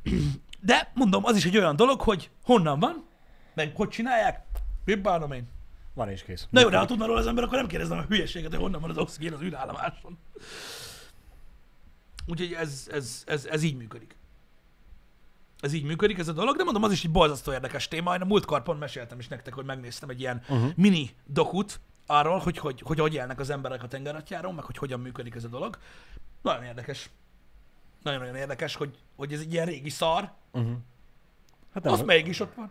De mondom, az is egy olyan dolog, hogy honnan van, meg hogy csinálják, mit bánom én. Van és kész. Na jó, de ha tudna róla az ember, akkor nem kérdezem a hülyeséget, hogy honnan van az oxigén az űrállomáson. Úgyhogy ez, ez, ez, ez így működik. Ez így működik, ez a dolog, de mondom, az is egy borzasztó érdekes téma. Én a múltkor pont meséltem is nektek, hogy megnéztem egy ilyen uh-huh. mini dokut arról, hogy hogy, hogy hogy élnek az emberek a tengeratjáron, meg hogy hogyan működik ez a dolog. Nagyon érdekes. Nagyon-nagyon érdekes, hogy, hogy ez egy ilyen régi szar, Uh-huh. Hát nem, az mégis ott van.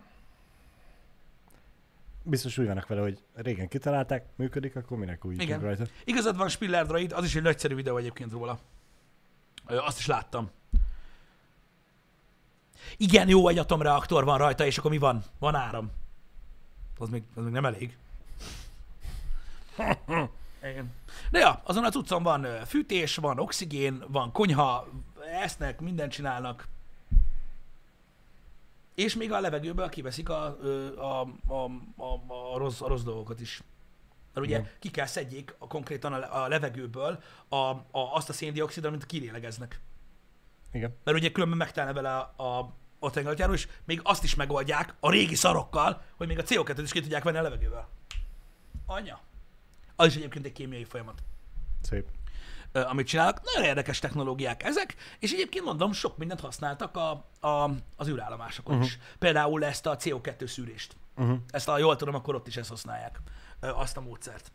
biztos úgy vannak vele, hogy régen kitalálták, működik, akkor minek újítunk Igen. rajta. Igazad van, Spiller Droid, az is egy nagyszerű videó egyébként róla. Azt is láttam. Igen, jó, egy atomreaktor van rajta, és akkor mi van? Van áram. Az még, az még nem elég. Igen. De ja, azon a cuccon van fűtés, van oxigén, van konyha, esznek, mindent csinálnak. És még a levegőből kiveszik a, a, a, a, a, rossz, a rossz dolgokat is. Mert ugye Igen. ki kell szedjék a, konkrétan a, a levegőből a, a, azt a széndiokszidot, amit kilélegeznek. Igen. Mert ugye különben megtelne vele a, a, a tengeralattjáró, és még azt is megoldják a régi szarokkal, hogy még a CO2-t is ki tudják venni a levegőből. Anya. Az is egyébként egy kémiai folyamat Szép. amit csinálnak. Nagyon érdekes technológiák ezek, és egyébként mondom, sok mindent használtak a, a, az űrállomásokon uh-huh. is. Például ezt a CO2 szűrést. Uh-huh. Ezt, ha jól tudom, akkor ott is ezt használják, azt a módszert.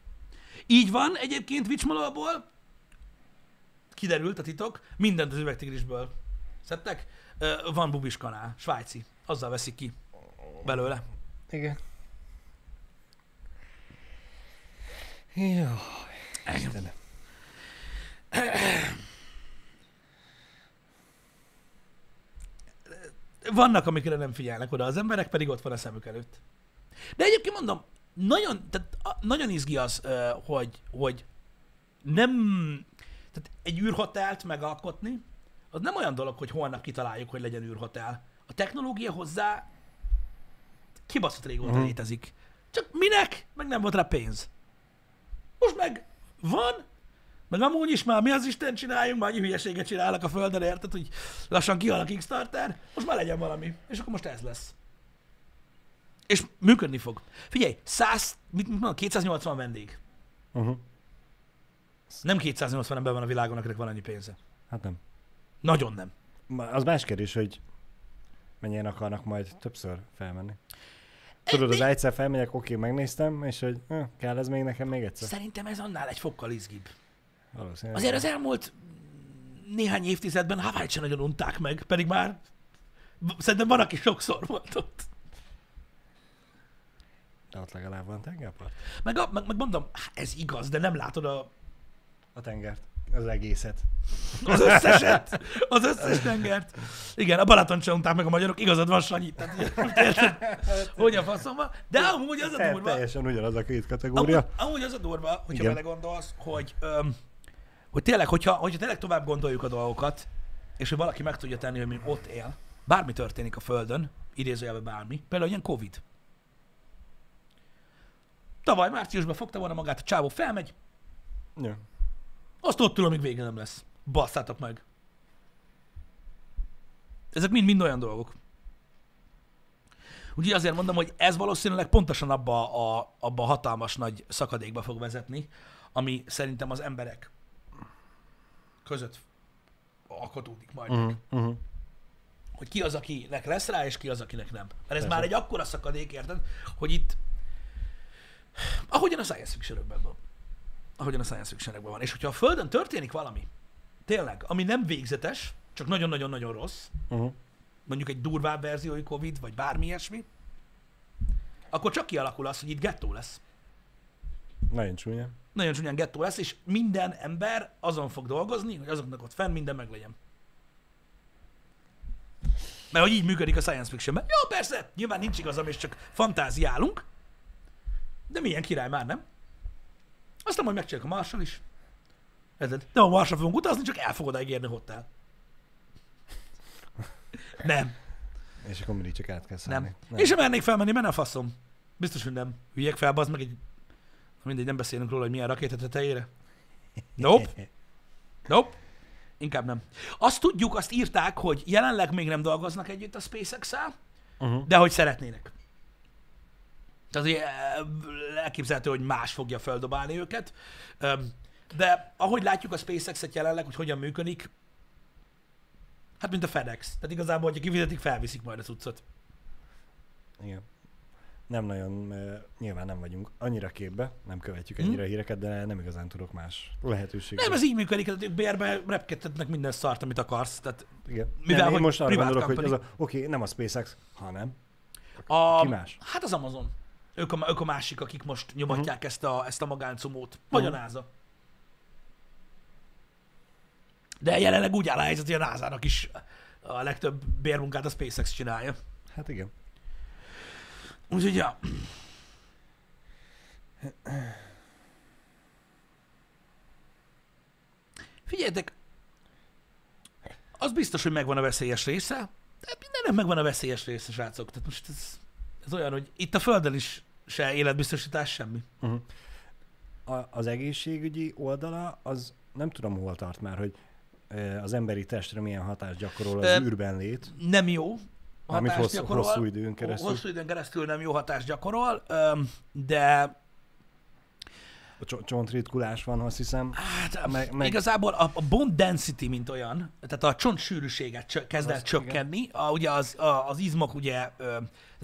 Így van egyébként Vicsmalóból, kiderült a titok, mindent az üvegtigrisből szedtek. Van bubis kanál, svájci, azzal veszik ki belőle. Igen. Jó. Istenem. Vannak, amikre nem figyelnek oda az emberek, pedig ott van a szemük előtt. De egyébként mondom, nagyon, tehát, nagyon izgi az, hogy, hogy nem, tehát egy űrhotelt megalkotni, az nem olyan dolog, hogy holnap kitaláljuk, hogy legyen űrhotel. A technológia hozzá kibaszott régóta Mhm. létezik. Csak minek? Meg nem volt rá pénz. Most meg van, meg amúgy is már mi az Isten csináljunk, már annyi hülyeséget csinálnak a Földön, érted, hogy lassan kihal a Kickstarter, most már legyen valami. És akkor most ez lesz. És működni fog. Figyelj, 100, mit mondom, 280 vendég. Uh-huh. Nem 280 ember van a világon, akinek van annyi pénze. Hát nem. Nagyon nem. Az más kérdés, hogy mennyien akarnak majd többször felmenni. Tudod, az egyszer felmegyek, oké, megnéztem, és hogy eh, kell ez még nekem még egyszer? Szerintem ez annál egy fokkal izgibb. Valószínűleg. Azért az elmúlt néhány évtizedben Hawaii-t sem nagyon unták meg, pedig már szerintem van, aki sokszor volt ott. De ott legalább van tengerpart. Meg, a, meg, meg mondom, ez igaz, de nem látod a, A tengert. Az egészet. az összeset, az összes tengert. Igen, a Balaton unták meg a magyarok, igazad van, Sanyi. Tehát, hogy a faszom van. De amúgy az a durva, Teljesen ugyanaz a két amúgy, kategória. amúgy az a durva, hogyha Igen. belegondolsz, hogy, öm, hogy tényleg, hogyha, hogyha tényleg tovább gondoljuk a dolgokat, és hogy valaki meg tudja tenni, hogy mi ott él, bármi történik a Földön, idézőjelben bármi, például ilyen Covid. Tavaly márciusban fogta volna magát, a csávó felmegy, Ja. azt ott ül, amíg vége nem lesz. Basszátok meg. Ezek mind-mind olyan dolgok. Úgyhogy azért mondom, hogy ez valószínűleg pontosan abba a, abba a hatalmas nagy szakadékba fog vezetni, ami szerintem az emberek között alkotódik majd. Uh-huh. Uh-huh. hogy ki az, akinek lesz rá, és ki az, akinek nem. Mert ez Persze. már egy akkora szakadék, érted, hogy itt, ahogyan a science fictionekben van, ahogyan a science fictionekben van, és hogyha a Földön történik valami, tényleg, ami nem végzetes, csak nagyon-nagyon-nagyon rossz, Uh-huh. mondjuk egy durvább verziói Covid, vagy bármi ilyesmi, akkor csak kialakul az, hogy itt gettó lesz. Nagyon csúnya. Nagyon csúnyán gettó lesz, és minden ember azon fog dolgozni, hogy azoknak ott fenn minden meglegyen. Mert hogy így működik a science fictionben. Jó, persze, nyilván nincs igazam, és csak fantáziálunk, de milyen király már, nem? Aztán majd megcsináljuk a Marshall is. Érted? Nem a Marshall fogunk utazni, csak el fogod ígérni hotel. Nem, És akkor mindig csak át kell nem. szállni. nem. Én sem mernék felmenni, mert nem faszom. Biztos, hogy nem. Hülyek fel, az meg egy... Mindegy, nem beszélünk róla, hogy milyen rakéta tetejére. Nope. Nope. Inkább nem. Azt tudjuk, azt írták, hogy jelenleg még nem dolgoznak együtt a SpaceX-el, Uh-huh. de hogy szeretnének. Tehát ugye, elképzelhető, hogy más fogja feldobálni őket. De ahogy látjuk a SpaceX-et jelenleg, hogy hogyan működik, hát mint a FedEx. Tehát igazából, hogyha kifizetik, felviszik majd a cuccot. Igen. Nem nagyon, uh, nyilván nem vagyunk annyira képbe, nem követjük Mhm. ennyire a híreket, de nem igazán tudok más lehetőséget. Nem, ez így működik, tehát ők bérbe repkedtetnek minden szart, amit akarsz. Tehát Igen. mivel, nem, én hogy most arra gondolok, hogy company. az a, oké, okay, nem a SpaceX, hanem a, ki más? Hát az Amazon. Ők a, ők a másik, akik most nyomatják uh-huh. ezt, a, ezt a magáncumót. Vagy Mhm. a NASA. De jelenleg úgy áll a helyzet, hogy a NASA-nak is a legtöbb bérmunkát a SpaceX csinálja. Hát igen. Úgyhogy, ja. Figyeljetek, az biztos, hogy megvan a veszélyes része, de mindennek megvan a veszélyes része, srácok. Tehát most ez, ez olyan, hogy itt a Földön is se életbiztosítás, semmi. Uh-huh. A, az egészségügyi oldala, az nem tudom hol tart már, hogy az emberi testre milyen hatást gyakorol az Ö, űrben lét. Nem jó hatást hosszú, gyakorol. hosszú időn keresztül. Hosszú időn keresztül nem jó hatást gyakorol, de A cso- csontritkulás van, azt hiszem. Hát, Meg- meg, igazából a, a bone density, mint olyan, tehát a csont sűrűséget csö, kezd el Azt, csökkenni, a, ugye az, a, az izmok ugye, ö,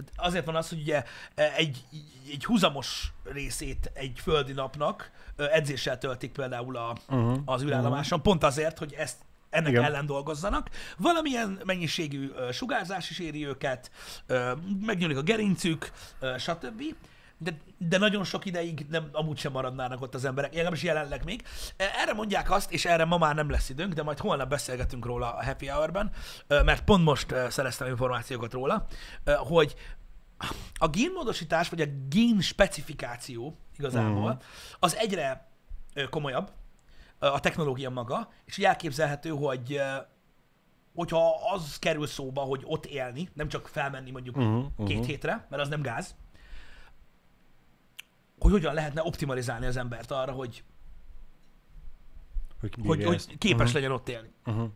tehát azért van az, hogy ugye e, egy, egy húzamos részét egy földi napnak edzéssel töltik például a, Uh-huh. az űrállomáson, pont azért, hogy ezt ennek Igen. ellen dolgozzanak. Valamilyen mennyiségű sugárzás is éri őket, megnyúlik a gerincük, stb. De, de nagyon sok ideig nem, amúgy sem maradnának ott az emberek, legalábbis jelenleg még. E, Erre mondják azt, és erre ma már nem lesz időnk, de majd holnap beszélgetünk róla a Happy Hour-ben, ö, mert pont most ö, szereztem információkat róla, hogy a génmódosítás, vagy a gén specifikáció igazából, Mhm. az egyre komolyabb, a technológia maga, és így elképzelhető, hogy hogyha az kerül szóba, hogy ott élni, nem csak felmenni mondjuk uh-huh. két Uh-huh. hétre, mert az nem gáz, hogy hogyan lehetne optimalizálni az embert arra, hogy, Hogy, hogy, hogy képes uh-huh. legyen ott élni. Uh-huh.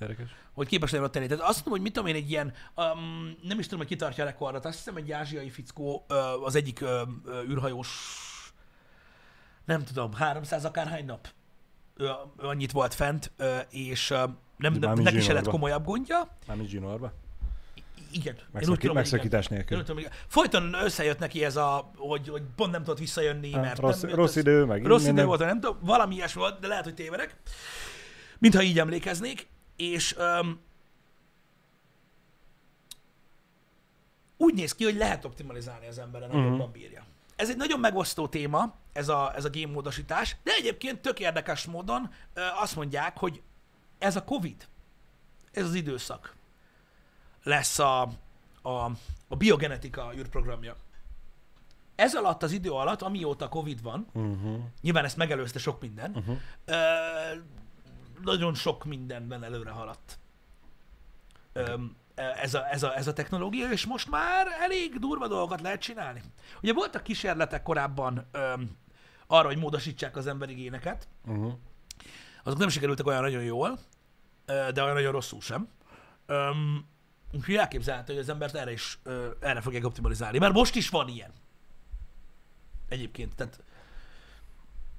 Érdekes. Hogy képes legyen ott élni. Tehát azt mondom, hogy mit tudom én, egy ilyen, um, nem is tudom, hogy kitartja a rekordot, azt hiszem egy ázsiai fickó, ö, az egyik ö, űrhajós, nem tudom, 300 akárhány nap. Ő, ő annyit volt fent, ö, és ö, nem, nem, neki se lett komolyabb gondja. Mármint zsinórba. Igen. Megszakít, tudom, igen. megszakítás Én nélkül. tudom, igen. Folyton összejött neki ez a, hogy, hogy pont nem tudott visszajönni, Ah, mert rossz, nem rossz idő, meg Rossz idő minden. volt, vagy nem tudom, valami ilyes volt, de lehet, hogy tévedek. Mintha így emlékeznék. És um, úgy néz ki, hogy lehet optimalizálni az emberen, Mhm. ahogy jobban bírja. Ez egy nagyon megosztó téma, ez a, ez a génmódosítás, de egyébként tök érdekes módon ö, azt mondják, hogy ez a Covid, ez az időszak lesz a, a, a biogenetika űrprogramja. Ez alatt az idő alatt, amióta Covid van, Uh-huh. nyilván ezt megelőzte sok minden, Uh-huh. ö, nagyon sok mindenben előre haladt. Ö, ez a, ez, a, ez a technológia, és most már elég durva dolgokat lehet csinálni. Ugye voltak kísérletek korábban ö, arra, hogy módosítsák az emberi géneket, Uh-huh. azok nem sikerültek olyan nagyon jól, de olyan nagyon rosszul sem. Öm, Úgyhogy elképzelhető, hogy az embert erre is ö, erre fogják optimalizálni. Mert most is van ilyen. Egyébként. Tehát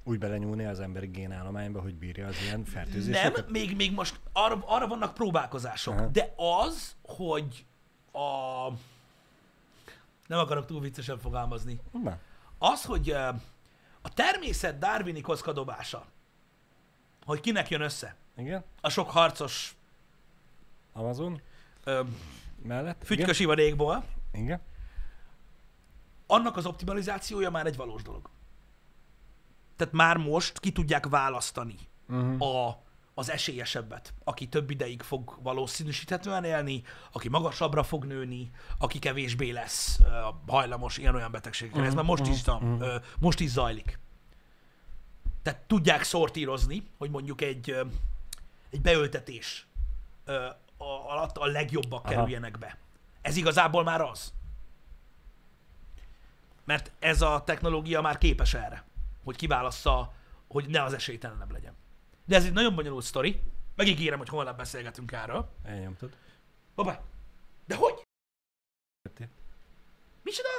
Úgy belenyúlni az emberi génállományba, hogy bírja az ilyen Nem, fertőzéseket? még, még most arra, arra vannak próbálkozások. Aha. De az, hogy a... Nem akarok túl viccesen fogalmazni. Na, Az, hogy a természet darwini kockadobása, hogy kinek jön össze, igen. a sok harcos Amazon ö, mellett. fügykös ivadékból, Igen. annak az optimalizációja már egy valós dolog. Tehát már most ki tudják választani Uh-huh. a, az esélyesebbet, aki több ideig fog valószínűsíthetően élni, aki magasabbra fog nőni, aki kevésbé lesz uh, hajlamos ilyen-olyan betegségekre. Ez már most is, uh, most is zajlik. Tehát tudják szortírozni, hogy mondjuk egy, egy beöltetés ö, a- alatt a legjobbak Aha. kerüljenek be. Ez igazából már az. Mert ez a technológia már képes erre, hogy kiválassza, hogy ne az esélytelenebb legyen. De ez egy nagyon bonyolult sztori. Megígérem, hogy holnap beszélgetünk erről. Elnyomtad. Hoppá! De hogy? Micsoda?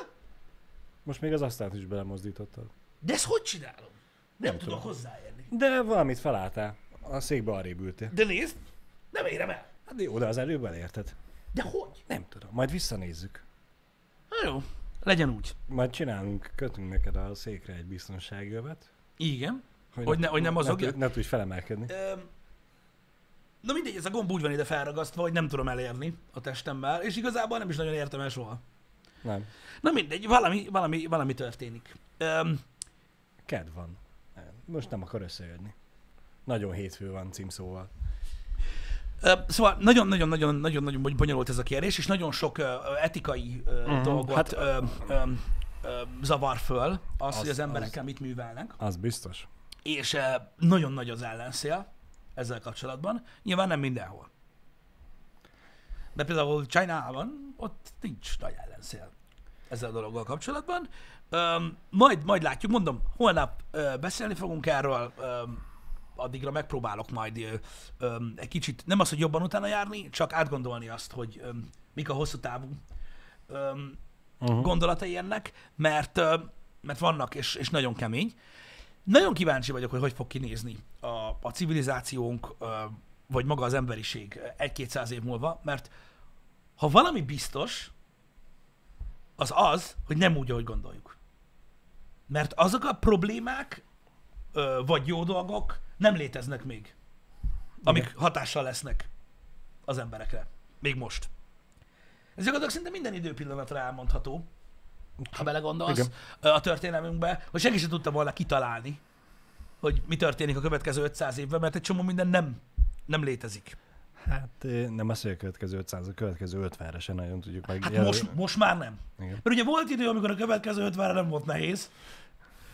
Most még az asztalt is belemozdítottad. De ezt hogy csinálom? Nem, Nem tudok tudom. hozzáérni. De valamit felálltál. A székbe arrébb ültél. De nézd, nem érem el. Hát jó, de az előbb elérted. De hogy? Nem tudom. Majd visszanézzük. Na jó, legyen úgy. Majd csinálunk, kötünk neked a székre egy biztonsági övet. Igen. Hogy ne- hogy ne mozogja? Ne, ne tudj felemelkedni. Öm, na mindegy, ez a gomb úgy van ide felragasztva, hogy nem tudom elérni a testemmel, és igazából nem is nagyon értem el soha. Nem. Na mindegy, valami, valami, valami történik. Öm, Ked van. Most nem akar összejönni. Nagyon hétfő van címszóval. Szóval nagyon-nagyon-nagyon-nagyon bonyolult ez a kérdés, és nagyon sok etikai Mhm. dolgot Hát- ö, ö, ö, zavar föl az, Az- hogy az emberekkel az- mit művelnek, Az biztos. és nagyon nagy az ellenszél ezzel kapcsolatban. Nyilván nem mindenhol. De például Csinában ott nincs nagy ellenszél ezzel a dologgal kapcsolatban. Öm, majd, majd látjuk, mondom, holnap ö, beszélni fogunk erről, öm, addigra megpróbálok majd ö, öm, egy kicsit, nem az, hogy jobban utána járni, csak átgondolni azt, hogy öm, mik a hosszú távú öm, Uh-huh. gondolatai ennek, mert, ö, mert vannak, és, és nagyon kemény. Nagyon kíváncsi vagyok, hogy hogy fog kinézni a, a civilizációnk, ö, vagy maga az emberiség egy-kétszáz év múlva, mert ha valami biztos, az az, hogy nem úgy, ahogy gondoljuk. Mert azok a problémák, ö, vagy jó dolgok nem léteznek még, amik Igen. hatással lesznek az emberekre. Még most. Ez gyakorlatilag szinte minden időpillanatra elmondható, ha belegondolsz Igen. a történelmünkbe, hogy senki sem tudta volna kitalálni, hogy mi történik a következő 500 évben, mert egy csomó minden nem, nem létezik. Hát eh, nem az, hogy a következő 500, a következő 50-re se nagyon tudjuk meg. Hát most, most már nem. Igen. Mert ugye volt idő, amikor a következő 50-re nem volt nehéz.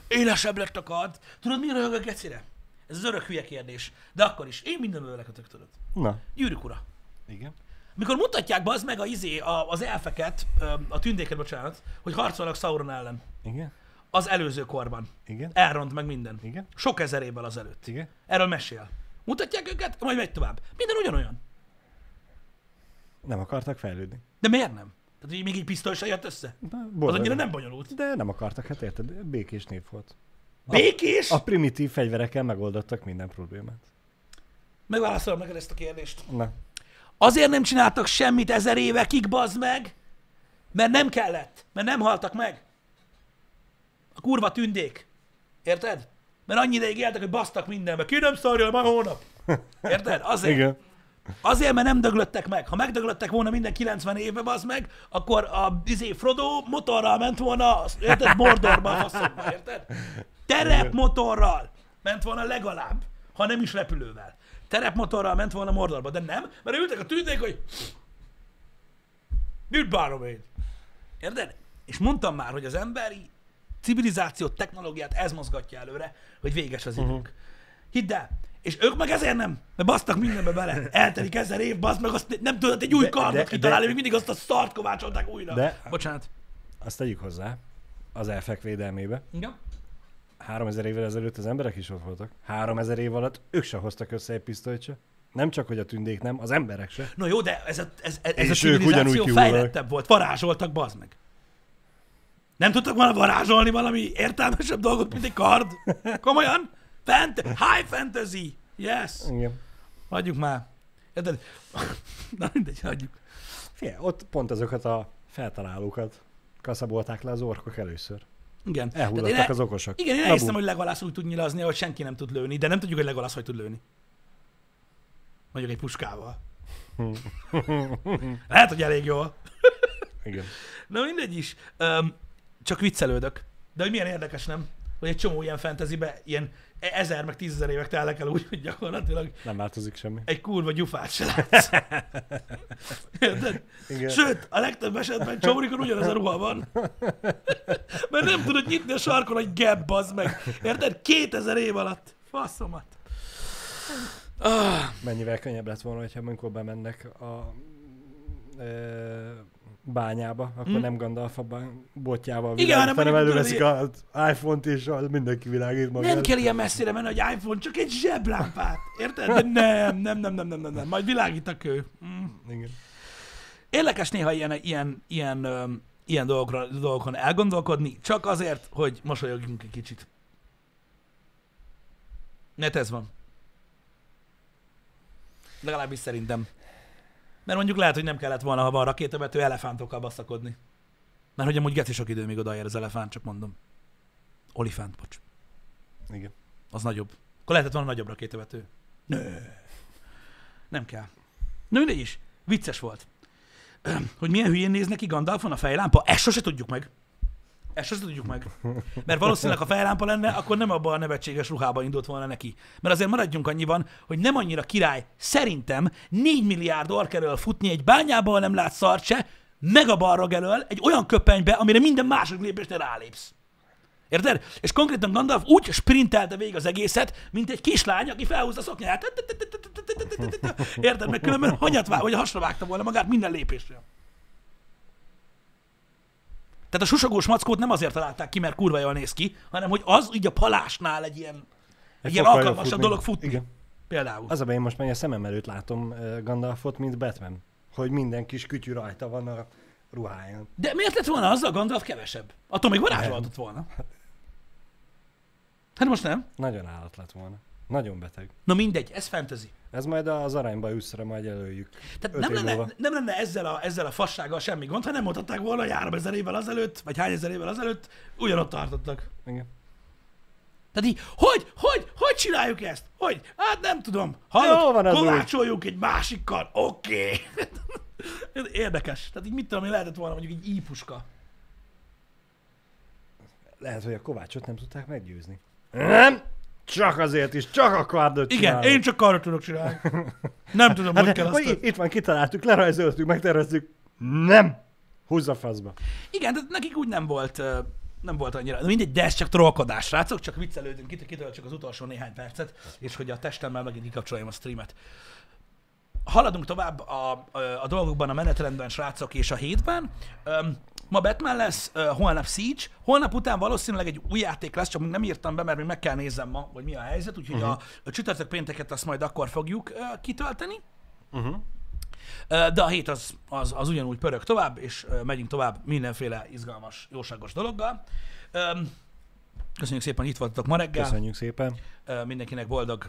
Élesebb lett a kard. Tudod, mi röhög a gecire? Ez az örök hülye kérdés. De akkor is. Én mindenből lekötök, tudod. Na, Gyűrűk ura. igen. Mikor mutatják be az meg a izé, a, az elfeket, a tündéket, bocsánat, hogy harcolnak Sauron ellen. Igen. Az előző korban. Igen. Elront meg minden. Igen. Sok ezer évvel azelőtt. Igen. Erről mesél. Mutatják őket, majd megy tovább. Minden ugyanolyan. Nem akartak fejlődni. De miért nem? Tehát, hogy még egy pisztoly se jött össze? De Az annyira nem bonyolult. De nem akartak, hát érted, békés nép volt. Békés? A primitív fegyverekkel megoldottak minden problémát. Megválaszolom neked ezt a kérdést. Na, Azért nem csináltak semmit ezer évekig, bazd meg, mert nem kellett, mert nem haltak meg. A kurva tündék. Érted? Mert annyi ideig éltek, hogy basztak mindenbe. Ki nem szarja már hónap. Érted? Azért. igen. Azért, mert nem döglöttek meg. Ha megdöglöttek volna minden 90 évbe, az meg, akkor a izé Frodo motorral ment volna, érted, Mordorba, a faszomba, érted? Terep motorral ment volna legalább, ha nem is repülővel. Terep motorral ment volna Mordorba, de nem, mert ültek a tűzék, hogy mit bánom én? Érted? És mondtam már, hogy az emberi civilizációt, technológiát ez mozgatja előre, hogy véges az időnk. Uh-huh. Hidd el. És ők meg ezért nem, mert basztak mindenbe bele. Eltelik ezer év, baszd meg, azt nem tudod egy új De- kardot kitalálni, még mindig azt a szart kovácsolták újra. De- Bocsánat. Azt tegyük hozzá az elfek védelmébe. Igen? 3000 évvel ezelőtt az emberek is ott voltak. 3000 év alatt ők se hoztak össze egy pisztolyt se. Nem csak, hogy a tündék nem, az emberek se. No jó, de ez a, ez, ez a ők ugyanúgy civilizáció fejlettebb volt. Varázsoltak, bazd meg. Nem tudtak volna varázsolni valami értelmesebb dolgot, mint egy kard? Komolyan? Fant- high fantasy! Yes! Igen. Hagyjuk már. Érted? Na mindegy, hagyjuk. Figyelj, ott pont azokat a feltalálókat kaszabolták le az orkok először. Igen. Tehát Elhullottak én- az okosak. Igen, én elhiszem, hogy Legolász úgy tud nyilazni, hogy senki nem tud lőni, de nem tudjuk, hogy Legolász hogy tud lőni. Mondjuk egy puskával. Lehet, hogy elég jól. Igen. Na mindegy is. Um, csak viccelődök. De hogy milyen érdekes, nem? Hogy egy csomó ilyen fantasybe ilyen ezer meg tízezer évek telnek el úgy, hogy gyakorlatilag Nem változik semmi. egy kurva gyufát se látsz. Igen. Sőt, a legtöbb esetben csomorikon ugyanaz a ruha van. Mert nem tudod nyitni a sarkon, hogy gebb, az meg. Érted? 2000 év alatt. Faszomat. Ah, Mennyivel könnyebb lett volna, hogyha amikor bemennek a ö, bányába, akkor Hm? nem Gandalf botjával Igen, világít, hanem hanem mondjuk előveszik az iPhone-t és mindenki világít magát. nem kell ilyen messzire menni, hogy iPhone, csak egy zseblámpát. Érted? De nem, nem, nem, nem, nem, nem, nem. Majd világít a kő. Mm. Igen. Érdekes néha ilyen, ilyen, ilyen, öm, ilyen dolgokra, dolgokon elgondolkodni, csak azért, hogy mosolyogjunk egy kicsit. Net ez van. Legalábbis szerintem. Mert mondjuk lehet, hogy nem kellett volna, ha van rakétavető, elefántokkal baszakodni. Mert hogy amúgy geci sok idő, míg odaér az elefánt, csak mondom. Olifánt, bocs. Igen. Az nagyobb. Akkor lehetett volna nagyobb rakétavető. Nö. Nem kell. Na mindegy is. Vicces volt. Hogy milyen hülyén néz neki Gandalfon a fejlámpa, ezt sose tudjuk meg. Ezt sose tudjuk meg. Mert valószínűleg, ha fejlámpa lenne, akkor nem abban a nevetséges ruhába indult volna neki. Mert azért maradjunk annyiban, hogy nem annyira király. Szerintem 4 milliárd ork futni egy bányába, ahol nem látsz szart se, meg a balrog elől egy olyan köpenybe, amire minden második lépésnél rálépsz. Érted? És konkrétan Gandalf úgy sprintelte végig az egészet, mint egy kislány, aki felhúzta a szoknyát. Érted? Meg különben hanyat vág, vagy hasra vágta volna magát minden lépésre. Tehát a susogós mackót nem azért találták ki, mert kurva jól néz ki, hanem hogy az így a palásnál egy ilyen, egy ilyen alkalmasabb futni. dolog futni. Igen. Például. Az a én most már a szemem előtt látom ö, Gandalfot, mint Batman. Hogy minden kis kütyű rajta van a ruháján. De miért lett volna azzal Gandalf kevesebb? Attól még varázsolhatott volna. Hát most nem. Nagyon állat lett volna. Nagyon beteg. Na mindegy, ez fantasy. Ez majd az aranyba üszre majd előjük. Tehát nem lenne, múlva. nem lenne ezzel a, ezzel a fassággal semmi gond, ha nem mondhatták volna, hogy három ezer évvel azelőtt, vagy hány ezer évvel azelőtt ugyanott tartottak. Igen. Tehát így, hogy, hogy, hogy csináljuk ezt? Hogy? Hát nem tudom. Jó Hallod, van az kovácsoljuk egy másikkal. Oké. Okay. Érdekes. Tehát így mit tudom, én lehetett volna mondjuk egy ípuska. Lehet, hogy a Kovácsot nem tudták meggyőzni. Nem! Csak azért is, csak a kardot Igen, én csak arra tudok csinálni. Nem tudom, hogy Hát, kell hogy azt. itt van, kitaláltuk, lerajzoltuk, megterveztük. Nem! Húzza faszba. Igen, de nekik úgy nem volt, nem volt annyira. De mindegy, de ez csak trollkodás, srácok, csak viccelődünk itt, kitől csak az utolsó néhány percet, és hogy a testemmel megint kikapcsoljam a streamet. Haladunk tovább a, a, a dolgokban, a menetrendben, srácok, és a hétben. Öm, ma Batman lesz, ö, holnap Siege, holnap után valószínűleg egy új játék lesz, csak még nem írtam be, mert még meg kell nézzem ma, hogy mi a helyzet, úgyhogy uh-huh. a, a csütörtök pénteket azt majd akkor fogjuk ö, kitölteni. Uh-huh. De a hét az, az, az ugyanúgy pörög tovább, és megyünk tovább mindenféle izgalmas, jóságos dologgal. Köszönjük szépen, itt voltatok ma reggel. Köszönjük szépen. Mindenkinek boldog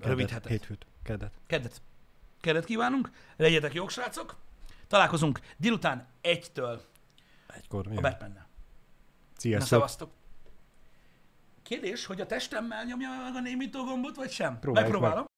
rövid hetet. Hétfőt. Kedet. Kedet. Kedet kívánunk. Legyetek jók, srácok. Találkozunk délután egytől Egykor. a. Batmannel. Na, Sziasztok. szevasztok. Kérdés, hogy a testemmel nyomja meg a némító gombot, vagy sem? Próbáljuk meg. Megpróbálom.